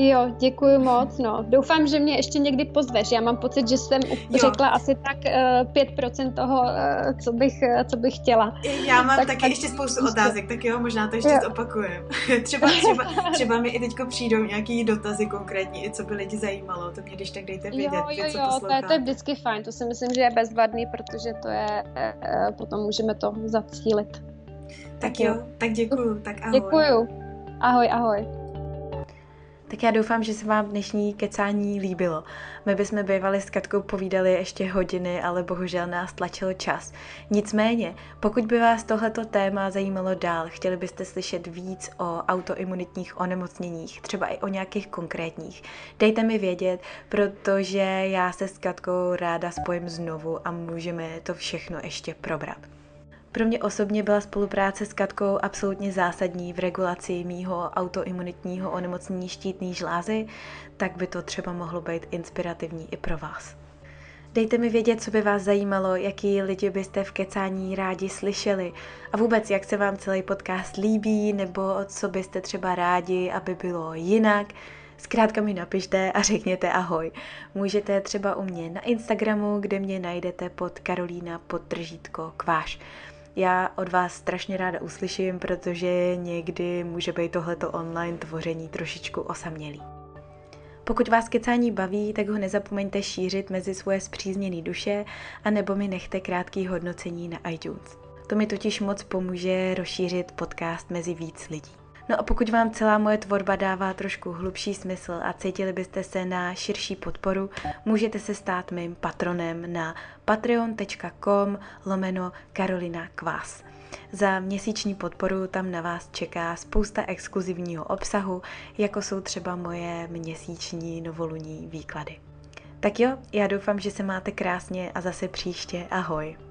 Jo, děkuji moc. No. Doufám, že mě ještě někdy pozveš. Já mám pocit, že jsem jo. řekla asi tak uh, eh, 5% toho, uh, co, bych, uh, co bych chtěla. Já mám tak, taky tak, ještě spoustu tak, otázek, tak jo, možná to ještě zopakujem. třeba, třeba, třeba mi i teďko přijdou nějaký dotazy konkrétní, i co by lidi zajímalo. To mě když tak dejte vědět, jo, jo, jo, co to je, to je vždycky fajn. To si myslím, že je bezvadný, protože to je, uh, potom můžeme to zacílit. Tak, tak jo, tak děkuju, tak ahoj. Děkuju. Ahoj, ahoj. Tak já doufám, že se vám dnešní kecání líbilo. My bychom bývali s Katkou povídali ještě hodiny, ale bohužel nás tlačil čas. Nicméně, pokud by vás tohleto téma zajímalo dál, chtěli byste slyšet víc o autoimunitních onemocněních, třeba i o nějakých konkrétních, dejte mi vědět, protože já se s Katkou ráda spojím znovu a můžeme to všechno ještě probrat. Pro mě osobně byla spolupráce s Katkou absolutně zásadní v regulaci mýho autoimunitního onemocnění štítný žlázy, tak by to třeba mohlo být inspirativní i pro vás. Dejte mi vědět, co by vás zajímalo, jaký lidi byste v kecání rádi slyšeli a vůbec, jak se vám celý podcast líbí, nebo co byste třeba rádi, aby bylo jinak. Zkrátka mi napište a řekněte ahoj. Můžete třeba u mě na Instagramu, kde mě najdete pod Karolína podtržítko kváš. Já od vás strašně ráda uslyším, protože někdy může být tohleto online tvoření trošičku osamělý. Pokud vás kecání baví, tak ho nezapomeňte šířit mezi svoje zpřízněné duše a nebo mi nechte krátký hodnocení na iTunes. To mi totiž moc pomůže rozšířit podcast mezi víc lidí. No a pokud vám celá moje tvorba dává trošku hlubší smysl a cítili byste se na širší podporu, můžete se stát mým patronem na patreon.com lomeno Karolina Kvás. Za měsíční podporu tam na vás čeká spousta exkluzivního obsahu, jako jsou třeba moje měsíční novoluní výklady. Tak jo, já doufám, že se máte krásně a zase příště. Ahoj.